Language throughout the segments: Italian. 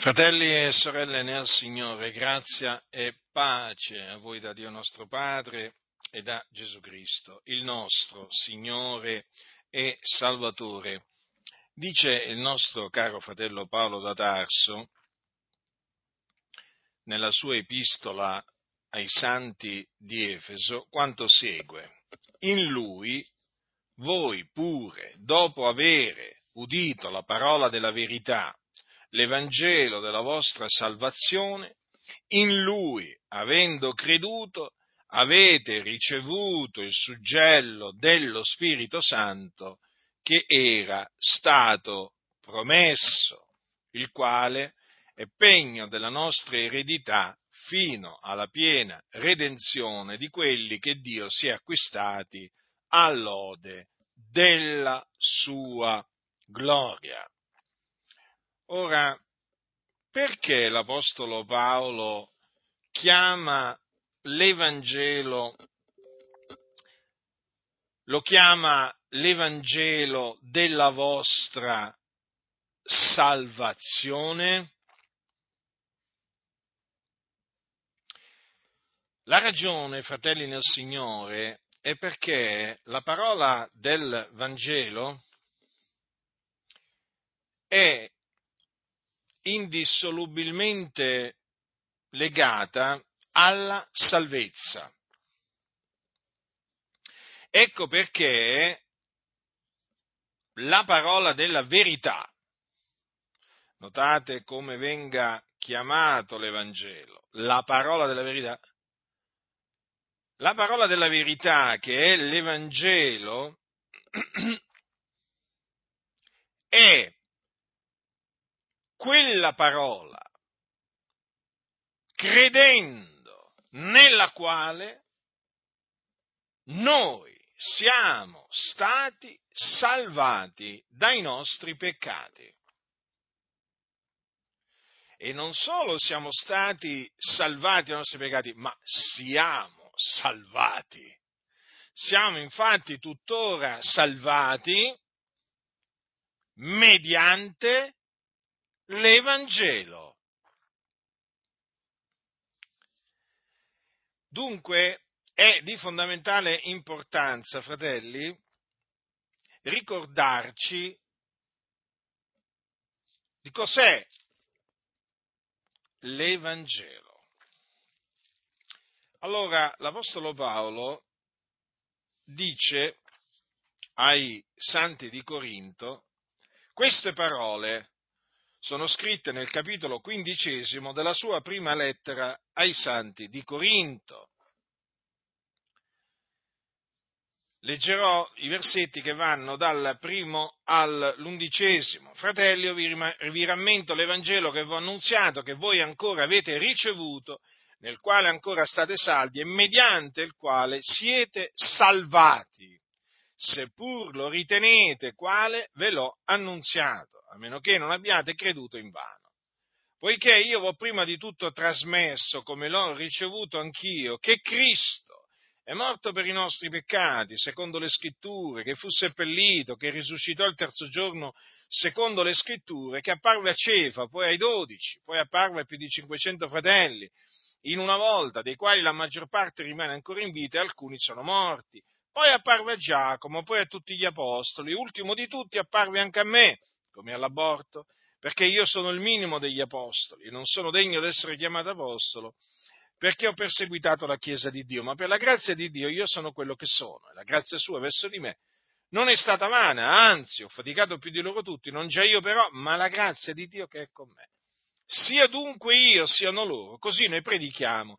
Fratelli e sorelle nel Signore, grazia e pace a voi da Dio nostro Padre e da Gesù Cristo, il nostro Signore e Salvatore. Dice il nostro caro fratello Paolo da Tarso nella sua epistola ai santi di Efeso quanto segue. In lui voi pure, dopo avere udito la parola della verità, l'Evangelo della vostra salvazione, in lui, avendo creduto, avete ricevuto il suggello dello Spirito Santo che era stato promesso, il quale è pegno della nostra eredità fino alla piena redenzione di quelli che Dio si è acquistati all'ode della sua gloria. Ora, perché l'Apostolo Paolo chiama l'Evangelo, lo chiama l'Evangelo della vostra salvazione? La ragione, fratelli nel Signore, è perché la parola del Vangelo è indissolubilmente legata alla salvezza. Ecco perché la parola della verità, notate come venga chiamato l'Evangelo, la parola della verità, la parola della verità che è l'Evangelo è quella parola, credendo nella quale noi siamo stati salvati dai nostri peccati. E non solo siamo stati salvati dai nostri peccati, ma siamo salvati. Siamo infatti tuttora salvati mediante l'Evangelo. Dunque è di fondamentale importanza, fratelli, ricordarci di cos'è l'Evangelo. Allora, l'Apostolo Paolo dice ai santi di Corinto queste parole sono scritte nel capitolo quindicesimo della sua prima lettera ai santi di Corinto. Leggerò i versetti che vanno dal primo all'undicesimo. Fratelli, vi rammento l'Evangelo che vi ho annunziato, che voi ancora avete ricevuto, nel quale ancora state saldi e mediante il quale siete salvati, seppur lo ritenete quale ve l'ho annunziato a meno che non abbiate creduto in vano. Poiché io ho prima di tutto trasmesso, come l'ho ricevuto anch'io, che Cristo è morto per i nostri peccati, secondo le scritture, che fu seppellito, che risuscitò il terzo giorno, secondo le scritture, che apparve a Cefa, poi ai dodici, poi apparve a più di 500 fratelli, in una volta, dei quali la maggior parte rimane ancora in vita e alcuni sono morti. Poi apparve a Giacomo, poi a tutti gli apostoli, ultimo di tutti apparve anche a me, come all'aborto, perché io sono il minimo degli apostoli, non sono degno di essere chiamato apostolo, perché ho perseguitato la Chiesa di Dio, ma per la grazia di Dio io sono quello che sono, e la grazia sua verso di me non è stata vana, anzi ho faticato più di loro tutti, non già io però, ma la grazia di Dio che è con me. Sia dunque io, siano loro, così noi predichiamo,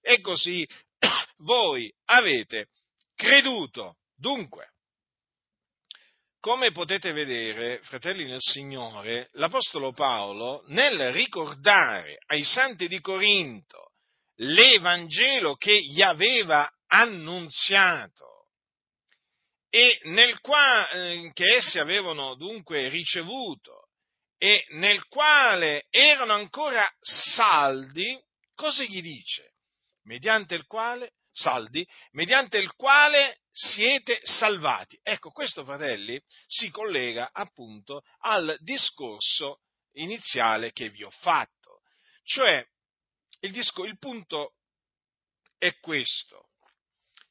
e così voi avete creduto. Dunque, come potete vedere, fratelli nel Signore, l'Apostolo Paolo, nel ricordare ai santi di Corinto l'Evangelo che gli aveva annunziato e nel quale, eh, che essi avevano dunque ricevuto e nel quale erano ancora saldi, cosa gli dice? Mediante il quale saldi, mediante il quale siete salvati. Ecco, questo, fratelli, si collega appunto al discorso iniziale che vi ho fatto. Cioè, il, disco, il punto è questo,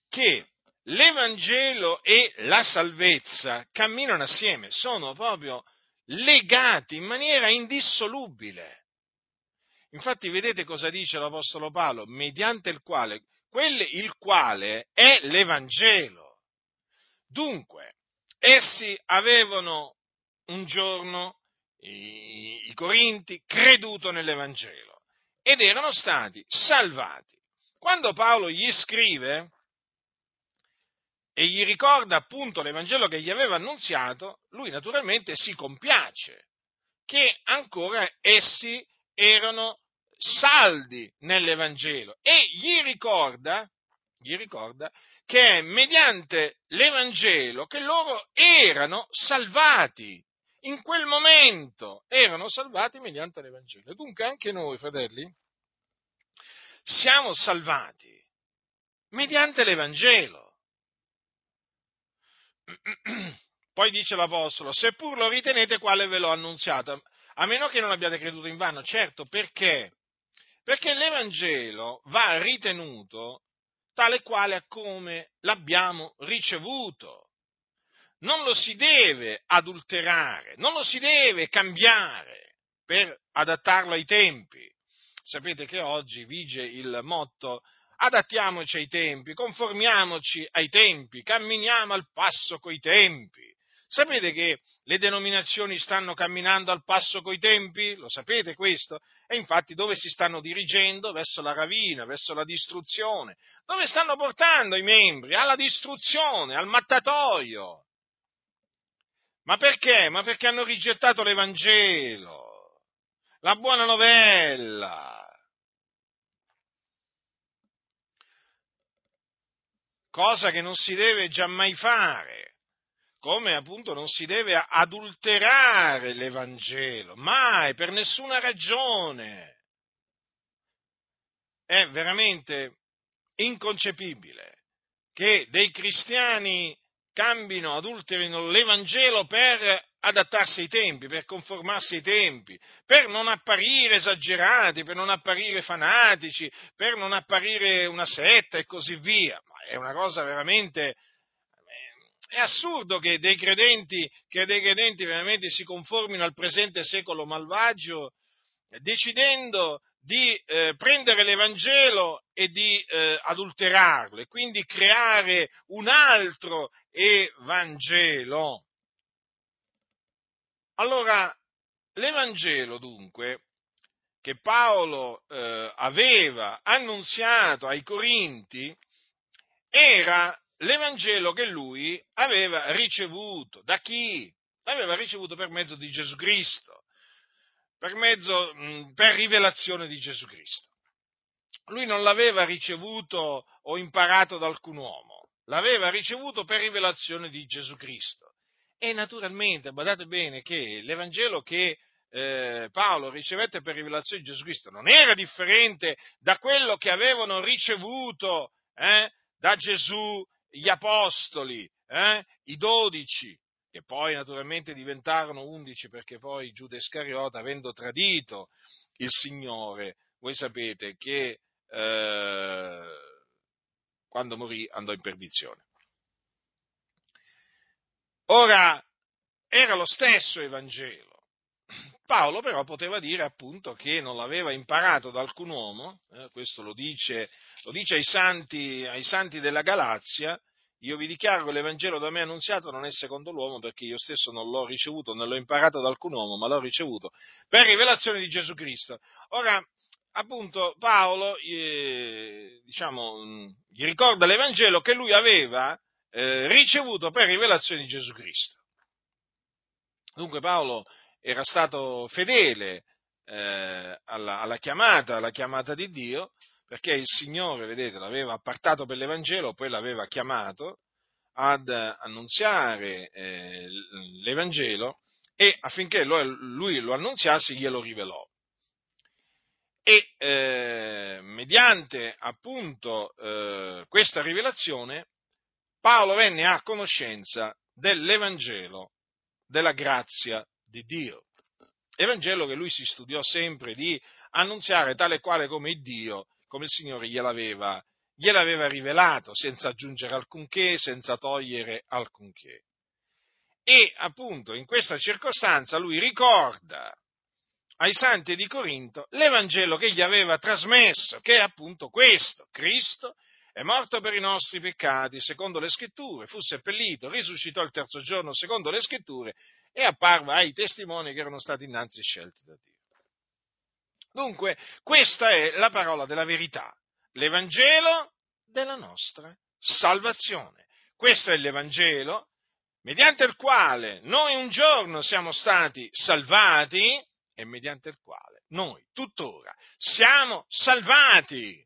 che l'Evangelo e la salvezza camminano assieme, sono proprio legati in maniera indissolubile. Infatti vedete cosa dice l'Apostolo Paolo, mediante il quale, quelle, il quale è l'Evangelo. Dunque, essi avevano un giorno, i, i Corinti, creduto nell'Evangelo ed erano stati salvati. Quando Paolo gli scrive e gli ricorda appunto l'Evangelo che gli aveva annunziato, lui naturalmente si compiace che ancora essi erano saldi nell'Evangelo e gli ricorda, gli ricorda che è mediante l'Evangelo che loro erano salvati. In quel momento erano salvati mediante l'Evangelo. Dunque anche noi, fratelli, siamo salvati mediante l'Evangelo. Poi dice l'Apostolo, seppur lo ritenete quale ve l'ho annunziato, a meno che non abbiate creduto in vano. Certo, perché? Perché l'Evangelo va ritenuto tale quale come l'abbiamo ricevuto. Non lo si deve adulterare, non lo si deve cambiare per adattarlo ai tempi. Sapete che oggi vige il motto adattiamoci ai tempi, conformiamoci ai tempi, camminiamo al passo coi tempi. Sapete che le denominazioni stanno camminando al passo coi tempi? Lo sapete questo? E infatti dove si stanno dirigendo? Verso la ravina, verso la distruzione. Dove stanno portando i membri? Alla distruzione, al mattatoio. Ma perché? Ma perché hanno rigettato l'Evangelo, la buona novella. Cosa che non si deve giammai fare come appunto non si deve adulterare l'Evangelo, mai, per nessuna ragione. È veramente inconcepibile che dei cristiani cambino, adulterino l'Evangelo per adattarsi ai tempi, per conformarsi ai tempi, per non apparire esagerati, per non apparire fanatici, per non apparire una setta e così via. Ma è una cosa veramente è assurdo che dei credenti, che dei credenti veramente si conformino al presente secolo malvagio, decidendo di eh, prendere l'Evangelo e di eh, adulterarlo e quindi creare un altro Evangelo. Allora, l'Evangelo dunque, che Paolo eh, aveva annunziato ai Corinti, era l'Evangelo che lui aveva ricevuto. Da chi? L'aveva ricevuto per mezzo di Gesù Cristo, per, mezzo, per rivelazione di Gesù Cristo. Lui non l'aveva ricevuto o imparato da alcun uomo, l'aveva ricevuto per rivelazione di Gesù Cristo. E naturalmente, badate bene, che l'Evangelo che eh, Paolo ricevette per rivelazione di Gesù Cristo non era differente da quello che avevano ricevuto eh, da Gesù gli apostoli, eh? i dodici, che poi naturalmente diventarono undici perché poi Giuda Iscariota, avendo tradito il Signore, voi sapete che eh, quando morì andò in perdizione. Ora, era lo stesso Evangelo. Paolo però poteva dire appunto che non l'aveva imparato da alcun uomo, eh, questo lo dice, lo dice ai, santi, ai santi della Galazia, io vi dichiaro che l'Evangelo da me annunziato non è secondo l'uomo perché io stesso non l'ho ricevuto, non l'ho imparato da alcun uomo, ma l'ho ricevuto per rivelazione di Gesù Cristo. Ora, appunto, Paolo, eh, diciamo, mm, gli ricorda l'Evangelo che lui aveva eh, ricevuto per rivelazione di Gesù Cristo. Dunque Paolo era stato fedele eh, alla, alla, chiamata, alla chiamata di Dio, perché il Signore, vedete, l'aveva appartato per l'Evangelo, poi l'aveva chiamato ad annunziare eh, l'Evangelo e affinché lui lo annunziasse glielo rivelò. E eh, mediante appunto eh, questa rivelazione Paolo venne a conoscenza dell'Evangelo della grazia di Dio. Evangelo che lui si studiò sempre di annunziare tale e quale come Dio, come il Signore gliel'aveva, gliel'aveva rivelato, senza aggiungere alcunché, senza togliere alcunché. E appunto in questa circostanza lui ricorda ai santi di Corinto l'Evangelo che gli aveva trasmesso, che è appunto questo, Cristo è morto per i nostri peccati, secondo le scritture, fu seppellito, risuscitò il terzo giorno, secondo le scritture, e apparve ai testimoni che erano stati innanzi scelti da Dio. Dunque, questa è la parola della verità, l'Evangelo della nostra salvazione. Questo è l'Evangelo mediante il quale noi un giorno siamo stati salvati e mediante il quale noi tuttora siamo salvati.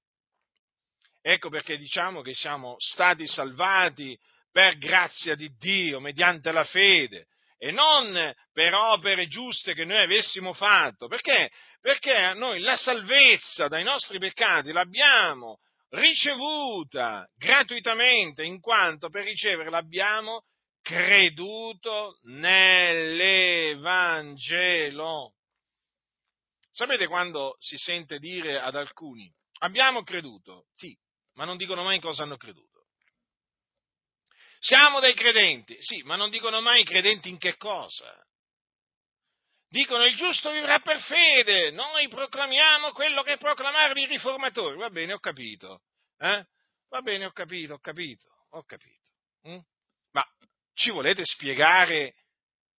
Ecco perché diciamo che siamo stati salvati per grazia di Dio, mediante la fede, e non per opere giuste che noi avessimo fatto. Perché? Perché noi la salvezza dai nostri peccati l'abbiamo ricevuta gratuitamente, in quanto per riceverla abbiamo creduto nell'Evangelo. Sapete quando si sente dire ad alcuni, abbiamo creduto, sì, ma non dicono mai cosa hanno creduto. Siamo dei credenti, sì, ma non dicono mai credenti in che cosa. Dicono il giusto vivrà per fede, noi proclamiamo quello che proclamarono i riformatori. Va bene, ho capito. Eh? Va bene, ho capito, ho capito, ho capito. Mm? Ma ci volete spiegare,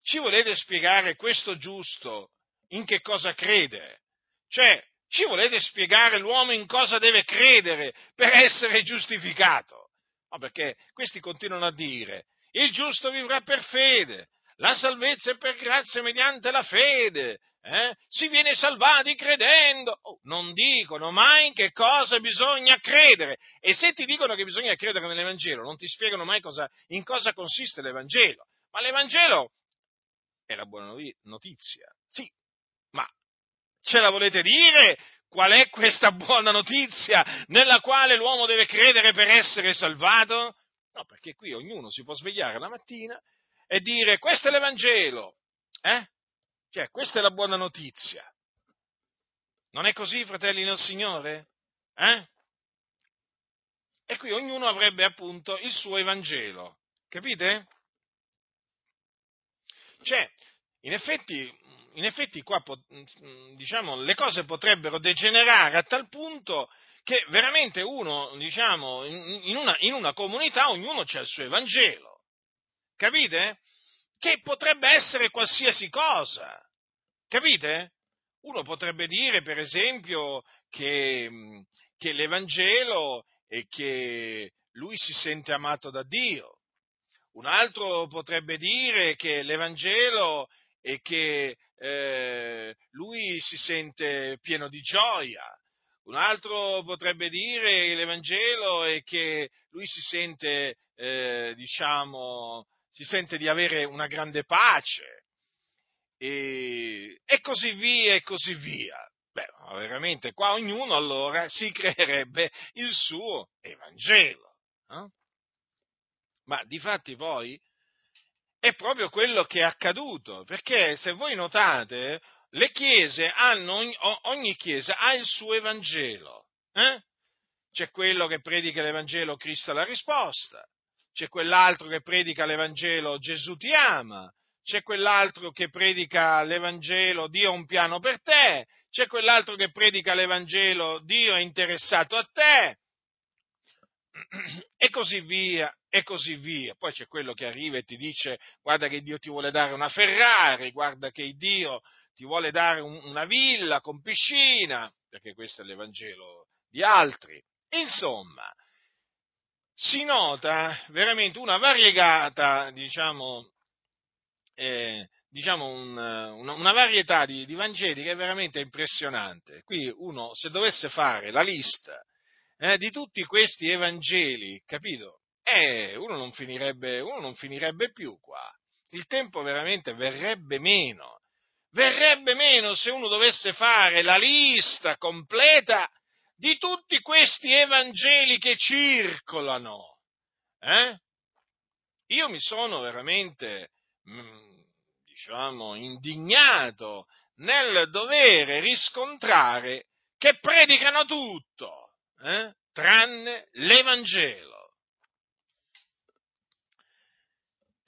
ci volete spiegare questo giusto in che cosa crede? Cioè, ci volete spiegare l'uomo in cosa deve credere per essere giustificato? No, perché questi continuano a dire, il giusto vivrà per fede, la salvezza è per grazia mediante la fede, eh? si viene salvati credendo. Oh, non dicono mai che cosa bisogna credere. E se ti dicono che bisogna credere nell'Evangelo, non ti spiegano mai cosa, in cosa consiste l'Evangelo. Ma l'Evangelo è la buona notizia. Sì, ma ce la volete dire qual è questa buona notizia nella quale l'uomo deve credere per essere salvato? No, perché qui ognuno si può svegliare la mattina e dire questo è l'Evangelo, eh? Cioè, questa è la buona notizia. Non è così, fratelli nel Signore? Eh? E qui ognuno avrebbe appunto il suo Evangelo, capite? Cioè, in effetti, in effetti qua diciamo, le cose potrebbero degenerare a tal punto che veramente uno, diciamo, in una, in una comunità ognuno c'è il suo Evangelo. Capite? Che potrebbe essere qualsiasi cosa. Capite? Uno potrebbe dire, per esempio, che, che l'Evangelo è che lui si sente amato da Dio. Un altro potrebbe dire che l'Evangelo è che eh, lui si sente pieno di gioia. Un altro potrebbe dire che l'Evangelo è che lui si sente, eh, diciamo, si sente di avere una grande pace e, e così via e così via. Beh, veramente qua ognuno allora si creerebbe il suo Evangelo. Eh? Ma di fatti poi è proprio quello che è accaduto, perché se voi notate, le chiese hanno, ogni, chiesa ha il suo Evangelo. Eh? C'è quello che predica l'Evangelo, Cristo la risposta, c'è quell'altro che predica l'Evangelo, Gesù ti ama, c'è quell'altro che predica l'Evangelo, Dio ha un piano per te, c'è quell'altro che predica l'Evangelo, Dio è interessato a te, e così via, e così via. Poi c'è quello che arriva e ti dice guarda che Dio ti vuole dare una Ferrari, guarda che Dio ti vuole dare un, una villa con piscina, perché questo è l'Evangelo di altri. Insomma, si nota veramente una variegata, diciamo, eh, diciamo un, una, una, varietà di, di, Vangeli che è veramente impressionante. Qui uno, se dovesse fare la lista eh, di tutti questi Evangeli, capito? Eh, uno non, finirebbe, uno non finirebbe più qua. Il tempo veramente verrebbe meno. Verrebbe meno se uno dovesse fare la lista completa di tutti questi Evangeli che circolano. Eh? Io mi sono veramente mm, diciamo, indignato nel dovere riscontrare che predicano tutto, eh? tranne l'Evangelo.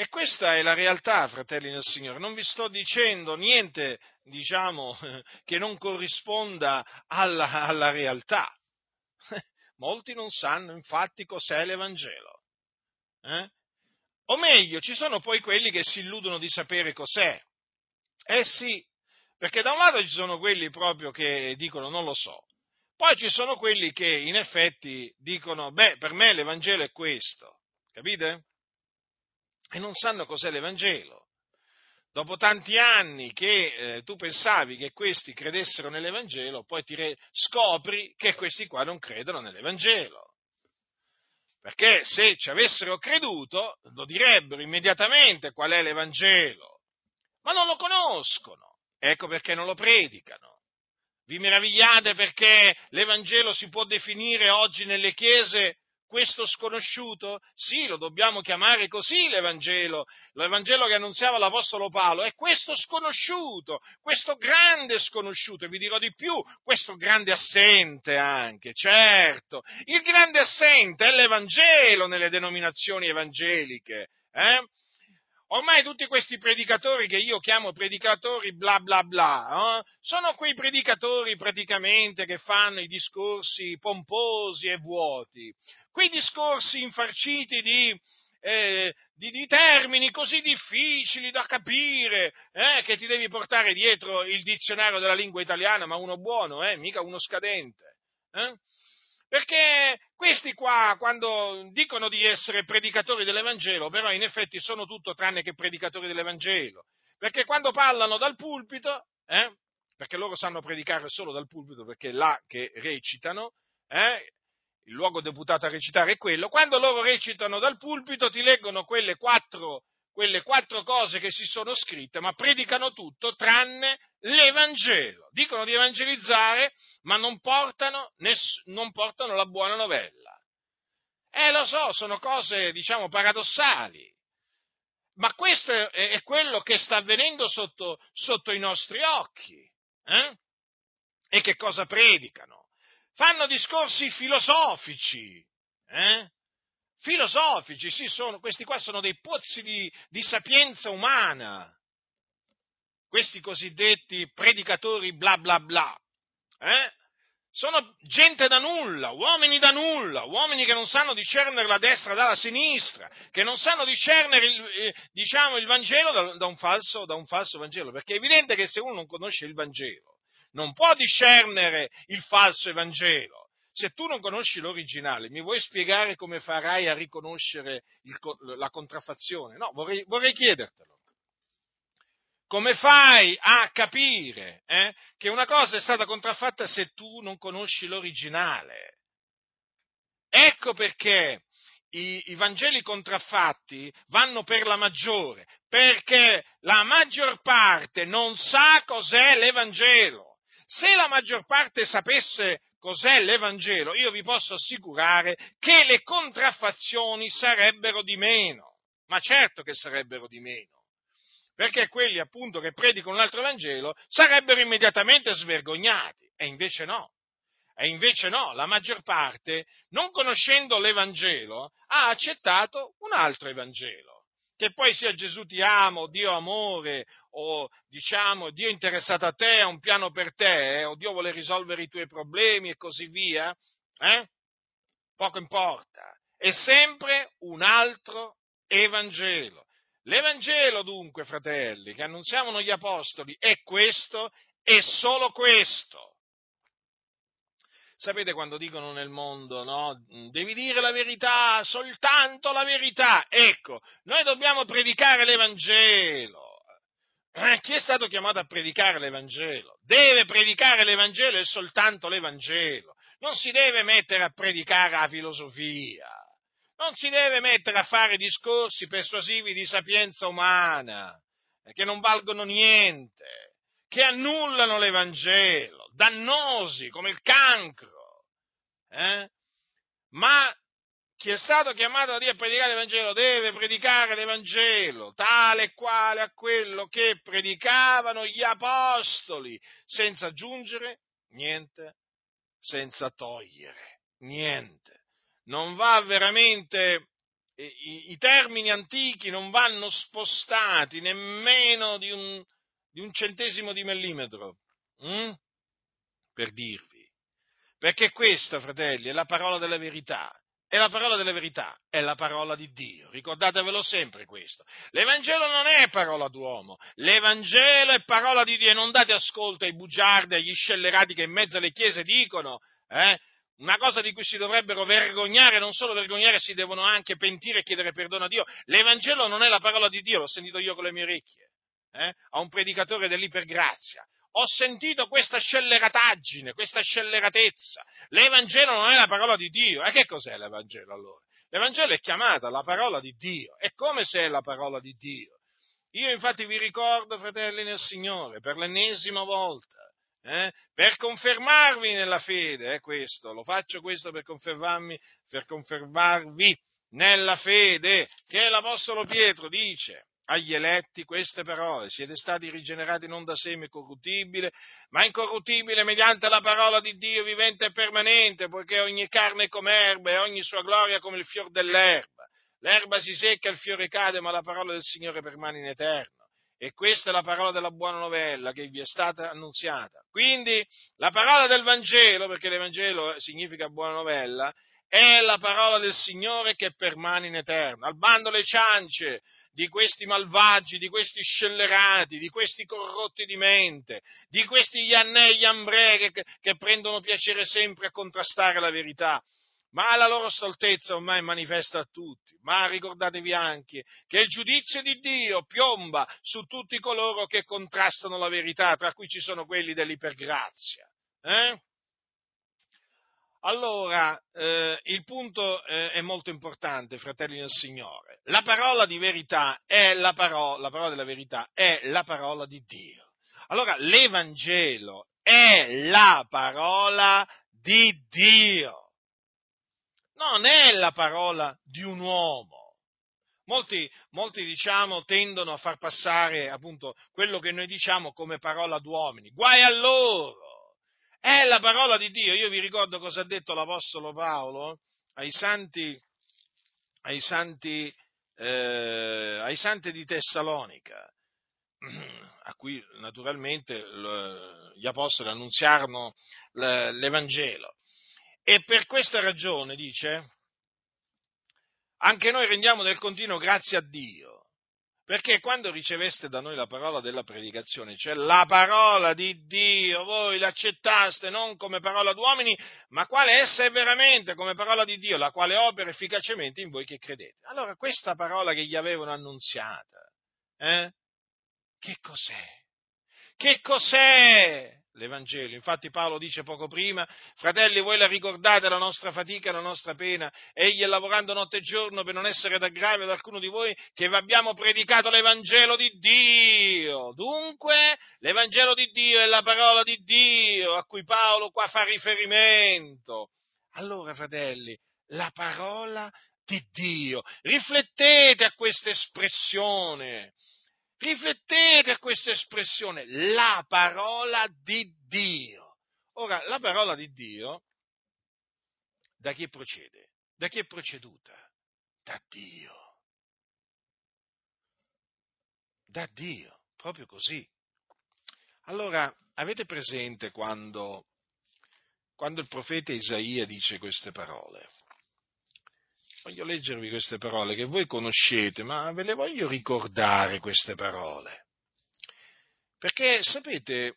E questa è la realtà, fratelli del Signore. Non vi sto dicendo niente, diciamo, che non corrisponda alla, alla realtà. Molti non sanno infatti cos'è l'Evangelo. Eh? O meglio, ci sono poi quelli che si illudono di sapere cos'è. Eh sì, perché da un lato ci sono quelli proprio che dicono non lo so, poi ci sono quelli che in effetti dicono, beh, per me l'Evangelo è questo, capite? E non sanno cos'è l'Evangelo. Dopo tanti anni che eh, tu pensavi che questi credessero nell'Evangelo, poi ti re- scopri che questi qua non credono nell'Evangelo. Perché se ci avessero creduto, lo direbbero immediatamente qual è l'Evangelo, ma non lo conoscono. Ecco perché non lo predicano. Vi meravigliate perché l'Evangelo si può definire oggi nelle chiese questo sconosciuto? Sì, lo dobbiamo chiamare così l'Evangelo, l'Evangelo che annunziava l'Apostolo Paolo, è questo sconosciuto, questo grande sconosciuto, e vi dirò di più, questo grande assente anche, certo, il grande assente è l'Evangelo nelle denominazioni evangeliche. Eh? Ormai tutti questi predicatori che io chiamo predicatori bla bla bla, eh, sono quei predicatori praticamente che fanno i discorsi pomposi e vuoti, quei discorsi infarciti di, eh, di, di termini così difficili da capire, eh, che ti devi portare dietro il dizionario della lingua italiana, ma uno buono, eh, mica uno scadente. Perché questi qua, quando dicono di essere predicatori dell'Evangelo, però in effetti sono tutto tranne che predicatori dell'Evangelo. Perché quando parlano dal pulpito, eh, perché loro sanno predicare solo dal pulpito, perché è là che recitano, eh, il luogo deputato a recitare è quello, quando loro recitano dal pulpito ti leggono quelle quattro quelle quattro cose che si sono scritte, ma predicano tutto tranne l'Evangelo. Dicono di evangelizzare, ma non portano, ness- non portano la buona novella. Eh, lo so, sono cose, diciamo, paradossali. Ma questo è, è quello che sta avvenendo sotto, sotto i nostri occhi. Eh? E che cosa predicano? Fanno discorsi filosofici. Eh? Filosofici, sì, sono, questi qua sono dei pozzi di, di sapienza umana, questi cosiddetti predicatori bla bla bla. Eh? Sono gente da nulla, uomini da nulla, uomini che non sanno discernere la destra dalla sinistra, che non sanno discernere il, eh, diciamo, il Vangelo da, da, un falso, da un falso Vangelo, perché è evidente che se uno non conosce il Vangelo, non può discernere il falso Evangelo se tu non conosci l'originale, mi vuoi spiegare come farai a riconoscere il, la contraffazione? No, vorrei, vorrei, chiedertelo. Come fai a capire eh, che una cosa è stata contraffatta se tu non conosci l'originale? Ecco perché i, i, Vangeli contraffatti vanno per la maggiore, perché la maggior parte non sa cos'è l'Evangelo. Se la maggior parte sapesse cos'è l'Evangelo, io vi posso assicurare che le contraffazioni sarebbero di meno, ma certo che sarebbero di meno, perché quelli appunto che predicano un altro Vangelo sarebbero immediatamente svergognati, e invece no. E invece no, la maggior parte, non conoscendo l'Evangelo, ha accettato un altro Evangelo. Che poi sia Gesù ti amo, Dio amore, o diciamo Dio interessato a te, ha un piano per te, eh, o Dio vuole risolvere i tuoi problemi e così via, eh? poco importa, è sempre un altro Evangelo. L'Evangelo dunque, fratelli, che annunziavano gli Apostoli, è questo e solo questo. Sapete quando dicono nel mondo, no? Devi dire la verità, soltanto la verità. Ecco, noi dobbiamo predicare l'Evangelo. Eh, chi è stato chiamato a predicare l'Evangelo? Deve predicare l'Evangelo e soltanto l'Evangelo. Non si deve mettere a predicare la filosofia. Non si deve mettere a fare discorsi persuasivi di sapienza umana, eh, che non valgono niente, che annullano l'Evangelo dannosi come il cancro, eh? ma chi è stato chiamato da Dio a predicare l'Evangelo deve predicare l'Evangelo, tale e quale a quello che predicavano gli apostoli, senza aggiungere niente, senza togliere niente. Non va veramente, i, i termini antichi non vanno spostati nemmeno di un, di un centesimo di millimetro, hm? per dirvi. Perché questa, fratelli, è la parola della verità. E la parola della verità è la parola di Dio. Ricordatevelo sempre questo. L'Evangelo non è parola d'uomo, l'Evangelo è parola di Dio. E non date ascolto ai bugiardi, agli scellerati che in mezzo alle chiese dicono, eh, una cosa di cui si dovrebbero vergognare, non solo vergognare, si devono anche pentire e chiedere perdono a Dio. L'Evangelo non è la parola di Dio, l'ho sentito io con le mie orecchie, eh, a un predicatore dell'ipergrazia ho sentito questa scellerataggine, questa scelleratezza. L'Evangelo non è la parola di Dio. E che cos'è l'Evangelo allora? L'Evangelo è chiamata la parola di Dio. E come se è la parola di Dio? Io infatti vi ricordo, fratelli nel Signore, per l'ennesima volta, eh, per confermarvi nella fede, eh, questo, lo faccio questo per confermarmi, per confermarvi nella fede, che l'Apostolo Pietro dice, agli eletti queste parole, siete stati rigenerati non da seme corruttibile, ma incorruttibile mediante la parola di Dio vivente e permanente, poiché ogni carne è come erba e ogni sua gloria come il fior dell'erba. L'erba si secca, il fiore cade, ma la parola del Signore permane in eterno. E questa è la parola della buona novella che vi è stata annunziata. Quindi la parola del Vangelo, perché l'Evangelo significa buona novella, è la parola del Signore che permane in eterno. Al bando le ciance, di questi malvagi, di questi scellerati, di questi corrotti di mente, di questi Iannè e Iambre che, che prendono piacere sempre a contrastare la verità. Ma la loro stoltezza ormai manifesta a tutti. Ma ricordatevi anche che il giudizio di Dio piomba su tutti coloro che contrastano la verità, tra cui ci sono quelli dell'ipergrazia. Eh? Allora, eh, il punto eh, è molto importante, fratelli del Signore. La parola di verità è la parola, la parola della verità è la parola di Dio. Allora, l'Evangelo è la parola di Dio. Non è la parola di un uomo. Molti, molti, diciamo, tendono a far passare appunto quello che noi diciamo come parola d'uomini. Guai a loro! È la parola di Dio. Io vi ricordo cosa ha detto l'Apostolo Paolo ai santi, ai santi, eh, ai santi di Tessalonica, a cui naturalmente gli apostoli annunziarono l'Evangelo. E per questa ragione, dice, anche noi rendiamo del continuo grazie a Dio perché quando riceveste da noi la parola della predicazione, cioè la parola di Dio, voi l'accettaste non come parola d'uomini, ma quale essa è veramente, come parola di Dio, la quale opera efficacemente in voi che credete. Allora questa parola che gli avevano annunziata, eh? che cos'è? Che cos'è? l'Evangelo. Infatti Paolo dice poco prima, fratelli, voi la ricordate la nostra fatica, la nostra pena, egli è lavorando notte e giorno per non essere d'aggravio ad alcuno di voi che vi abbiamo predicato l'Evangelo di Dio. Dunque, l'Evangelo di Dio è la parola di Dio a cui Paolo qua fa riferimento. Allora, fratelli, la parola di Dio. Riflettete a questa espressione. Riflettete a questa espressione, la parola di Dio. Ora, la parola di Dio da chi procede? Da chi è proceduta? Da Dio. Da Dio, proprio così. Allora, avete presente quando, quando il profeta Isaia dice queste parole? Voglio leggervi queste parole che voi conoscete, ma ve le voglio ricordare queste parole. Perché sapete,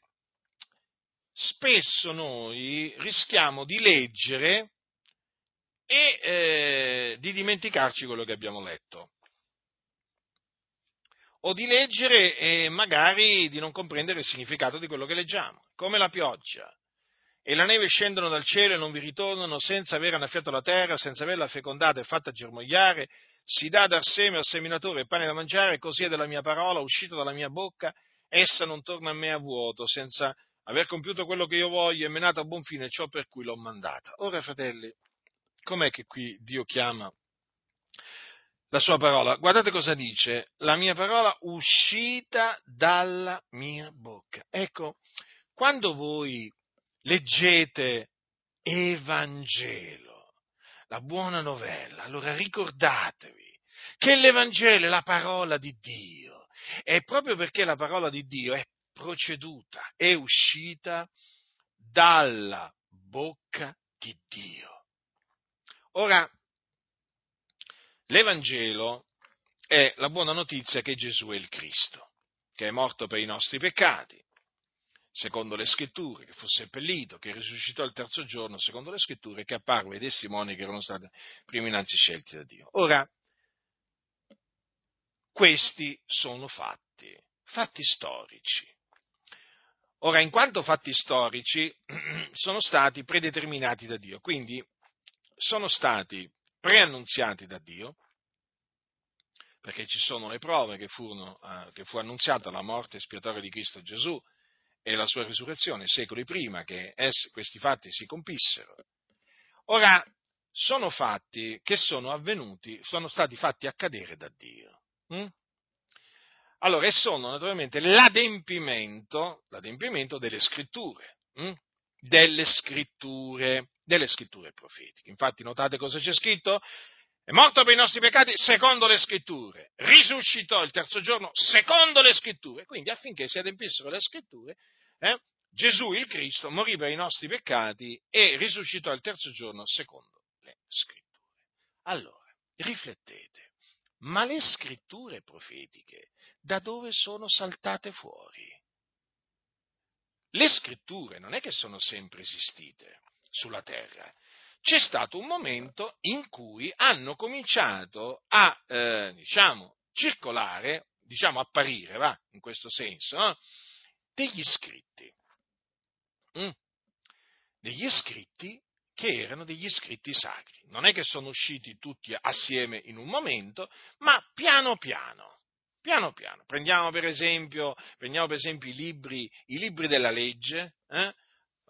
spesso noi rischiamo di leggere e eh, di dimenticarci quello che abbiamo letto. O di leggere e magari di non comprendere il significato di quello che leggiamo, come la pioggia e la neve scendono dal cielo e non vi ritornano senza aver annaffiato la terra, senza averla fecondata e fatta germogliare, si dà dar seme al seminatore pane da mangiare, così è della mia parola, uscita dalla mia bocca, essa non torna a me a vuoto, senza aver compiuto quello che io voglio e menato a buon fine ciò per cui l'ho mandata. Ora, fratelli, com'è che qui Dio chiama la sua parola? Guardate cosa dice, la mia parola uscita dalla mia bocca. Ecco, quando voi leggete Evangelo, la buona novella, allora ricordatevi che l'Evangelo è la parola di Dio. E proprio perché la parola di Dio è proceduta, è uscita dalla bocca di Dio. Ora, l'Evangelo è la buona notizia che Gesù è il Cristo, che è morto per i nostri peccati, secondo le scritture, che fu seppellito, che risuscitò il terzo giorno, secondo le scritture, che apparve ai testimoni che erano stati prima innanzi scelti da Dio. Ora, questi sono fatti, fatti storici. Ora, in quanto fatti storici, sono stati predeterminati da Dio, quindi sono stati preannunziati da Dio, perché ci sono le prove che, furono, eh, che fu annunziata la morte espiatoria di Cristo Gesù e la sua risurrezione secoli prima che ess, questi fatti si compissero. Ora, sono fatti che sono avvenuti, sono stati fatti accadere da Dio. Hm? Allora, e sono naturalmente l'adempimento, l'adempimento delle scritture, hm? delle scritture, delle scritture profetiche. Infatti, notate cosa c'è scritto? È morto per i nostri peccati secondo le scritture, risuscitò il terzo giorno secondo le scritture. Quindi affinché si adempissero le scritture, eh, Gesù il Cristo morì per i nostri peccati e risuscitò il terzo giorno secondo le scritture. Allora, riflettete, ma le scritture profetiche da dove sono saltate fuori? Le scritture non è che sono sempre esistite sulla terra. C'è stato un momento in cui hanno cominciato a, eh, diciamo, circolare, diciamo, apparire, va, in questo senso, eh, degli scritti. Mm. Degli scritti che erano degli scritti sacri. Non è che sono usciti tutti assieme in un momento, ma piano piano. Piano piano. Prendiamo per esempio, prendiamo per esempio i, libri, i libri della legge, eh?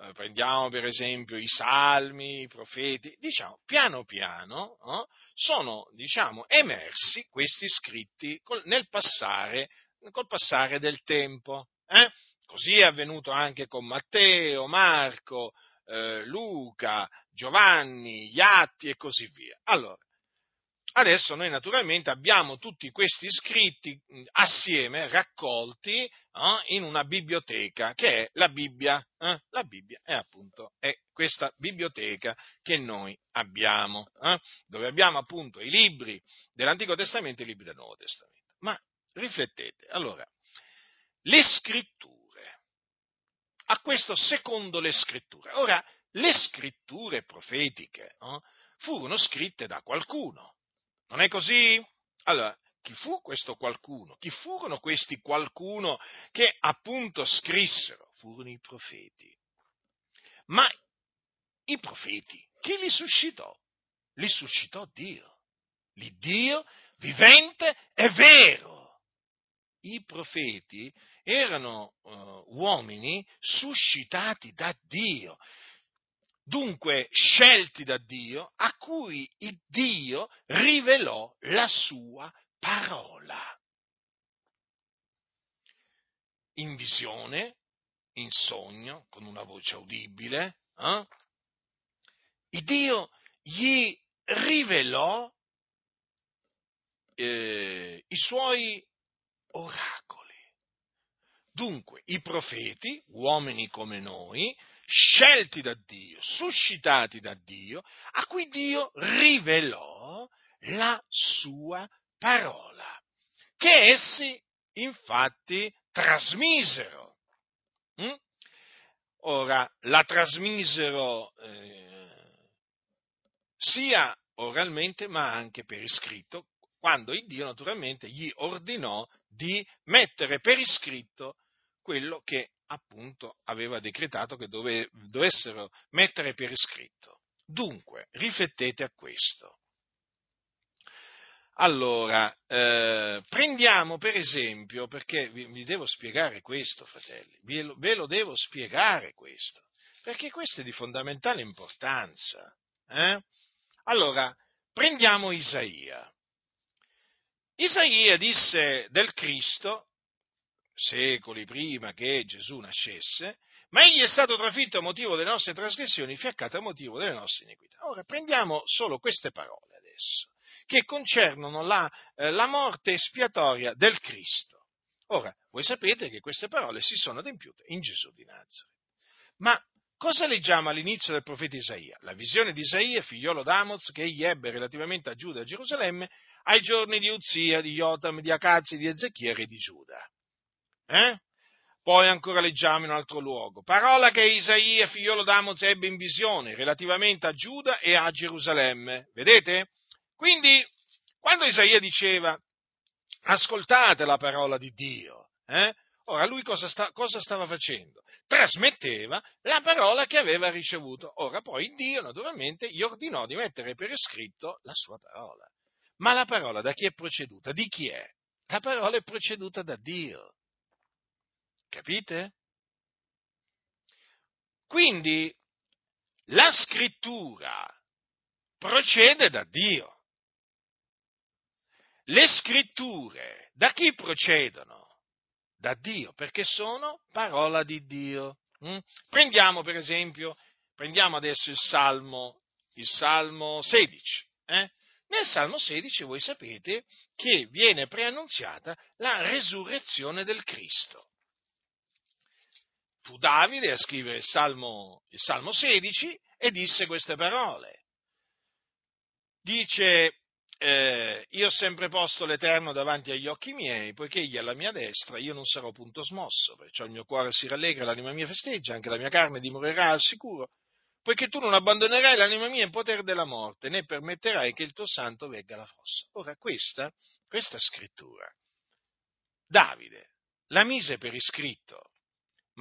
Eh prendiamo per esempio i salmi, i profeti, diciamo, piano piano eh? sono diciamo, emersi questi scritti col, nel passare, col passare del tempo. Eh? Così è avvenuto anche con Matteo, Marco, eh, Luca, Giovanni, gli atti e così via. Allora, adesso noi naturalmente abbiamo tutti questi scritti assieme, raccolti eh, in una biblioteca che è la Bibbia. Eh? La Bibbia è appunto è questa biblioteca che noi abbiamo, eh? dove abbiamo appunto i libri dell'Antico Testamento e i libri del Nuovo Testamento. Ma riflettete, allora, le scritture a questo secondo le scritture. Ora, le scritture profetiche no, furono scritte da qualcuno, non è così? Allora, chi fu questo qualcuno? Chi furono questi qualcuno che appunto scrissero? Furono i profeti. Ma i profeti, chi li suscitò? Li suscitò Dio. L'Iddio vivente e vero. I profeti erano uh, uomini suscitati da Dio, dunque scelti da Dio, cui Dio rivelò la sua parola. In visione, in sogno, con una voce udibile, eh? Dio gli rivelò eh, i suoi oracoli. Dunque, i profeti, uomini come noi, scelti da Dio, suscitati da Dio, a cui Dio rivelò la sua parola, che essi infatti trasmisero. Mm? Ora, la trasmisero eh, sia oralmente ma anche per iscritto, quando il Dio naturalmente gli ordinò di mettere per iscritto quello che appunto aveva decretato che dove, dovessero mettere per iscritto. Dunque, riflettete a questo. Allora, eh, prendiamo per esempio, perché vi, vi, devo spiegare questo, fratelli, ve lo, ve lo, devo spiegare questo, perché questo è di fondamentale importanza. Eh? Allora, prendiamo Isaia. Isaia disse del Cristo, secoli prima che Gesù nascesse, ma egli è stato trafitto a motivo delle nostre trasgressioni, fiaccato a motivo delle nostre iniquità. Ora prendiamo solo queste parole adesso, che concernono la, eh, la morte espiatoria del Cristo. Ora, voi sapete che queste parole si sono adempiute in Gesù di Nazareth. Ma cosa leggiamo all'inizio del profeta Isaia? La visione di Isaia, figliolo d'Amoz, che egli ebbe relativamente a Giuda e a Gerusalemme ai giorni di Uzia, di Jotam, di Acazi, di Ezechiele e di Giuda. Eh? Poi ancora leggiamo in un altro luogo. Parola che Isaia, figliolo d'Amoz, ebbe in visione relativamente a Giuda e a Gerusalemme. Vedete? Quindi, quando Isaia diceva, ascoltate la parola di Dio, eh? ora lui cosa, sta, cosa stava facendo? Trasmetteva la parola che aveva ricevuto. Ora poi Dio, naturalmente, gli ordinò di mettere per iscritto la sua parola. Ma la parola da chi è proceduta? Di chi è? La parola è proceduta da Dio. Capite? Quindi la scrittura procede da Dio. Le scritture da chi procedono? Da Dio, perché sono parola di Dio. Mm? Prendiamo per esempio, prendiamo adesso il Salmo, il Salmo 16. Eh? Nel Salmo 16 voi sapete che viene preannunziata la resurrezione del Cristo fu Davide a scrivere il Salmo, il Salmo 16 e disse queste parole. Dice, eh, io ho sempre posto l'Eterno davanti agli occhi miei, poiché egli è alla mia destra, io non sarò punto smosso, perciò il mio cuore si rallegra, l'anima mia festeggia, anche la mia carne dimorerà al sicuro, poiché tu non abbandonerai l'anima mia in potere della morte, né permetterai che il tuo santo vegga alla fossa. Ora questa, questa scrittura, Davide la mise per iscritto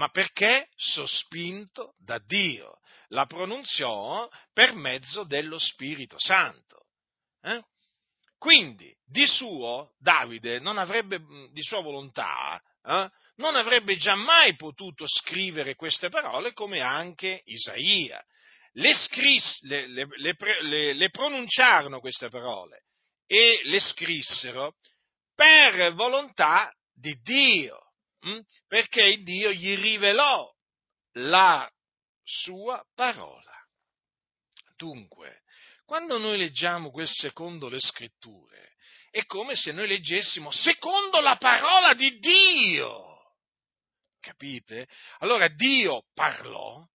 ma perché sospinto da Dio. La pronunziò per mezzo dello Spirito Santo. Eh? Quindi, di suo, Davide non avrebbe, di sua volontà, eh, non avrebbe giammai potuto scrivere queste parole come anche Isaia. Le, scris, le, le, le pronunciarono queste parole e le scrissero per volontà di Dio. Mm? perché Dio gli rivelò la sua parola. Dunque, quando noi leggiamo quel secondo le scritture, è come se noi leggessimo secondo la parola di Dio. Capite? Allora Dio parlò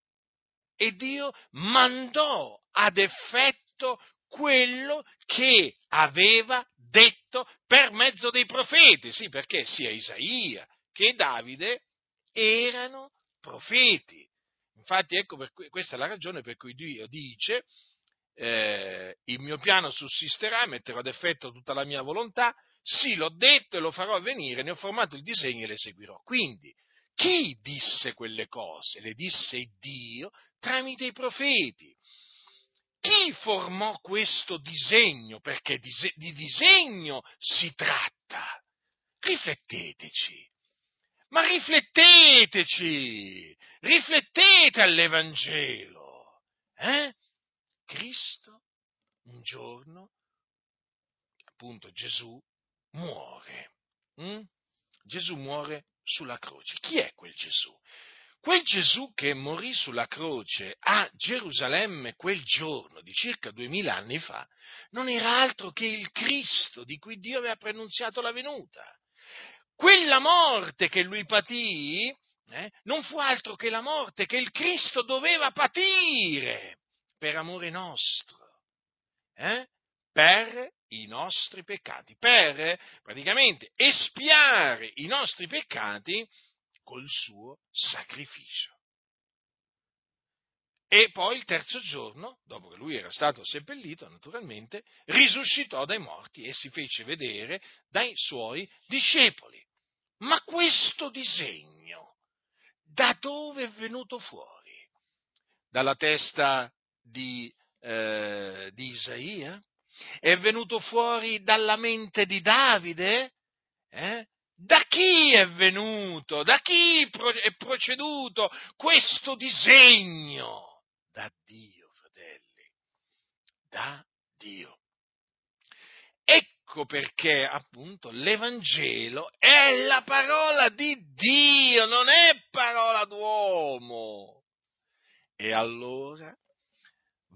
e Dio mandò ad effetto quello che aveva detto per mezzo dei profeti, sì, perché sia Isaia che Davide erano profeti. Infatti, ecco, per, questa è la ragione per cui Dio dice, eh, il mio piano sussisterà, metterò ad effetto tutta la mia volontà, sì, l'ho detto e lo farò avvenire, ne ho formato il disegno e le seguirò. Quindi, chi disse quelle cose? Le disse Dio tramite i profeti. Chi formò questo disegno? Perché di disegno si tratta. Rifletteteci. Ma rifletteteci, riflettete all'Evangelo. Eh? Cristo un giorno, appunto Gesù, muore. Mm? Gesù muore sulla croce. Chi è quel Gesù? Quel Gesù che morì sulla croce a Gerusalemme quel giorno di circa duemila anni fa non era altro che il Cristo di cui Dio aveva prenunziato la venuta quella morte che lui patì eh, non fu altro che la morte che il Cristo doveva patire per amore nostro, eh, per i nostri peccati, per praticamente espiare i nostri peccati col suo sacrificio. E poi il terzo giorno, dopo che lui era stato seppellito, naturalmente, risuscitò dai morti e si fece vedere dai suoi discepoli. Ma questo disegno da dove è venuto fuori? Dalla testa di, eh, di Isaia? È venuto fuori dalla mente di Davide? Eh? Da chi è venuto? Da chi è proceduto questo disegno? Da Dio, fratelli, da Dio. Ecco perché appunto l'Evangelo è la parola di Dio, non è parola d'uomo. E allora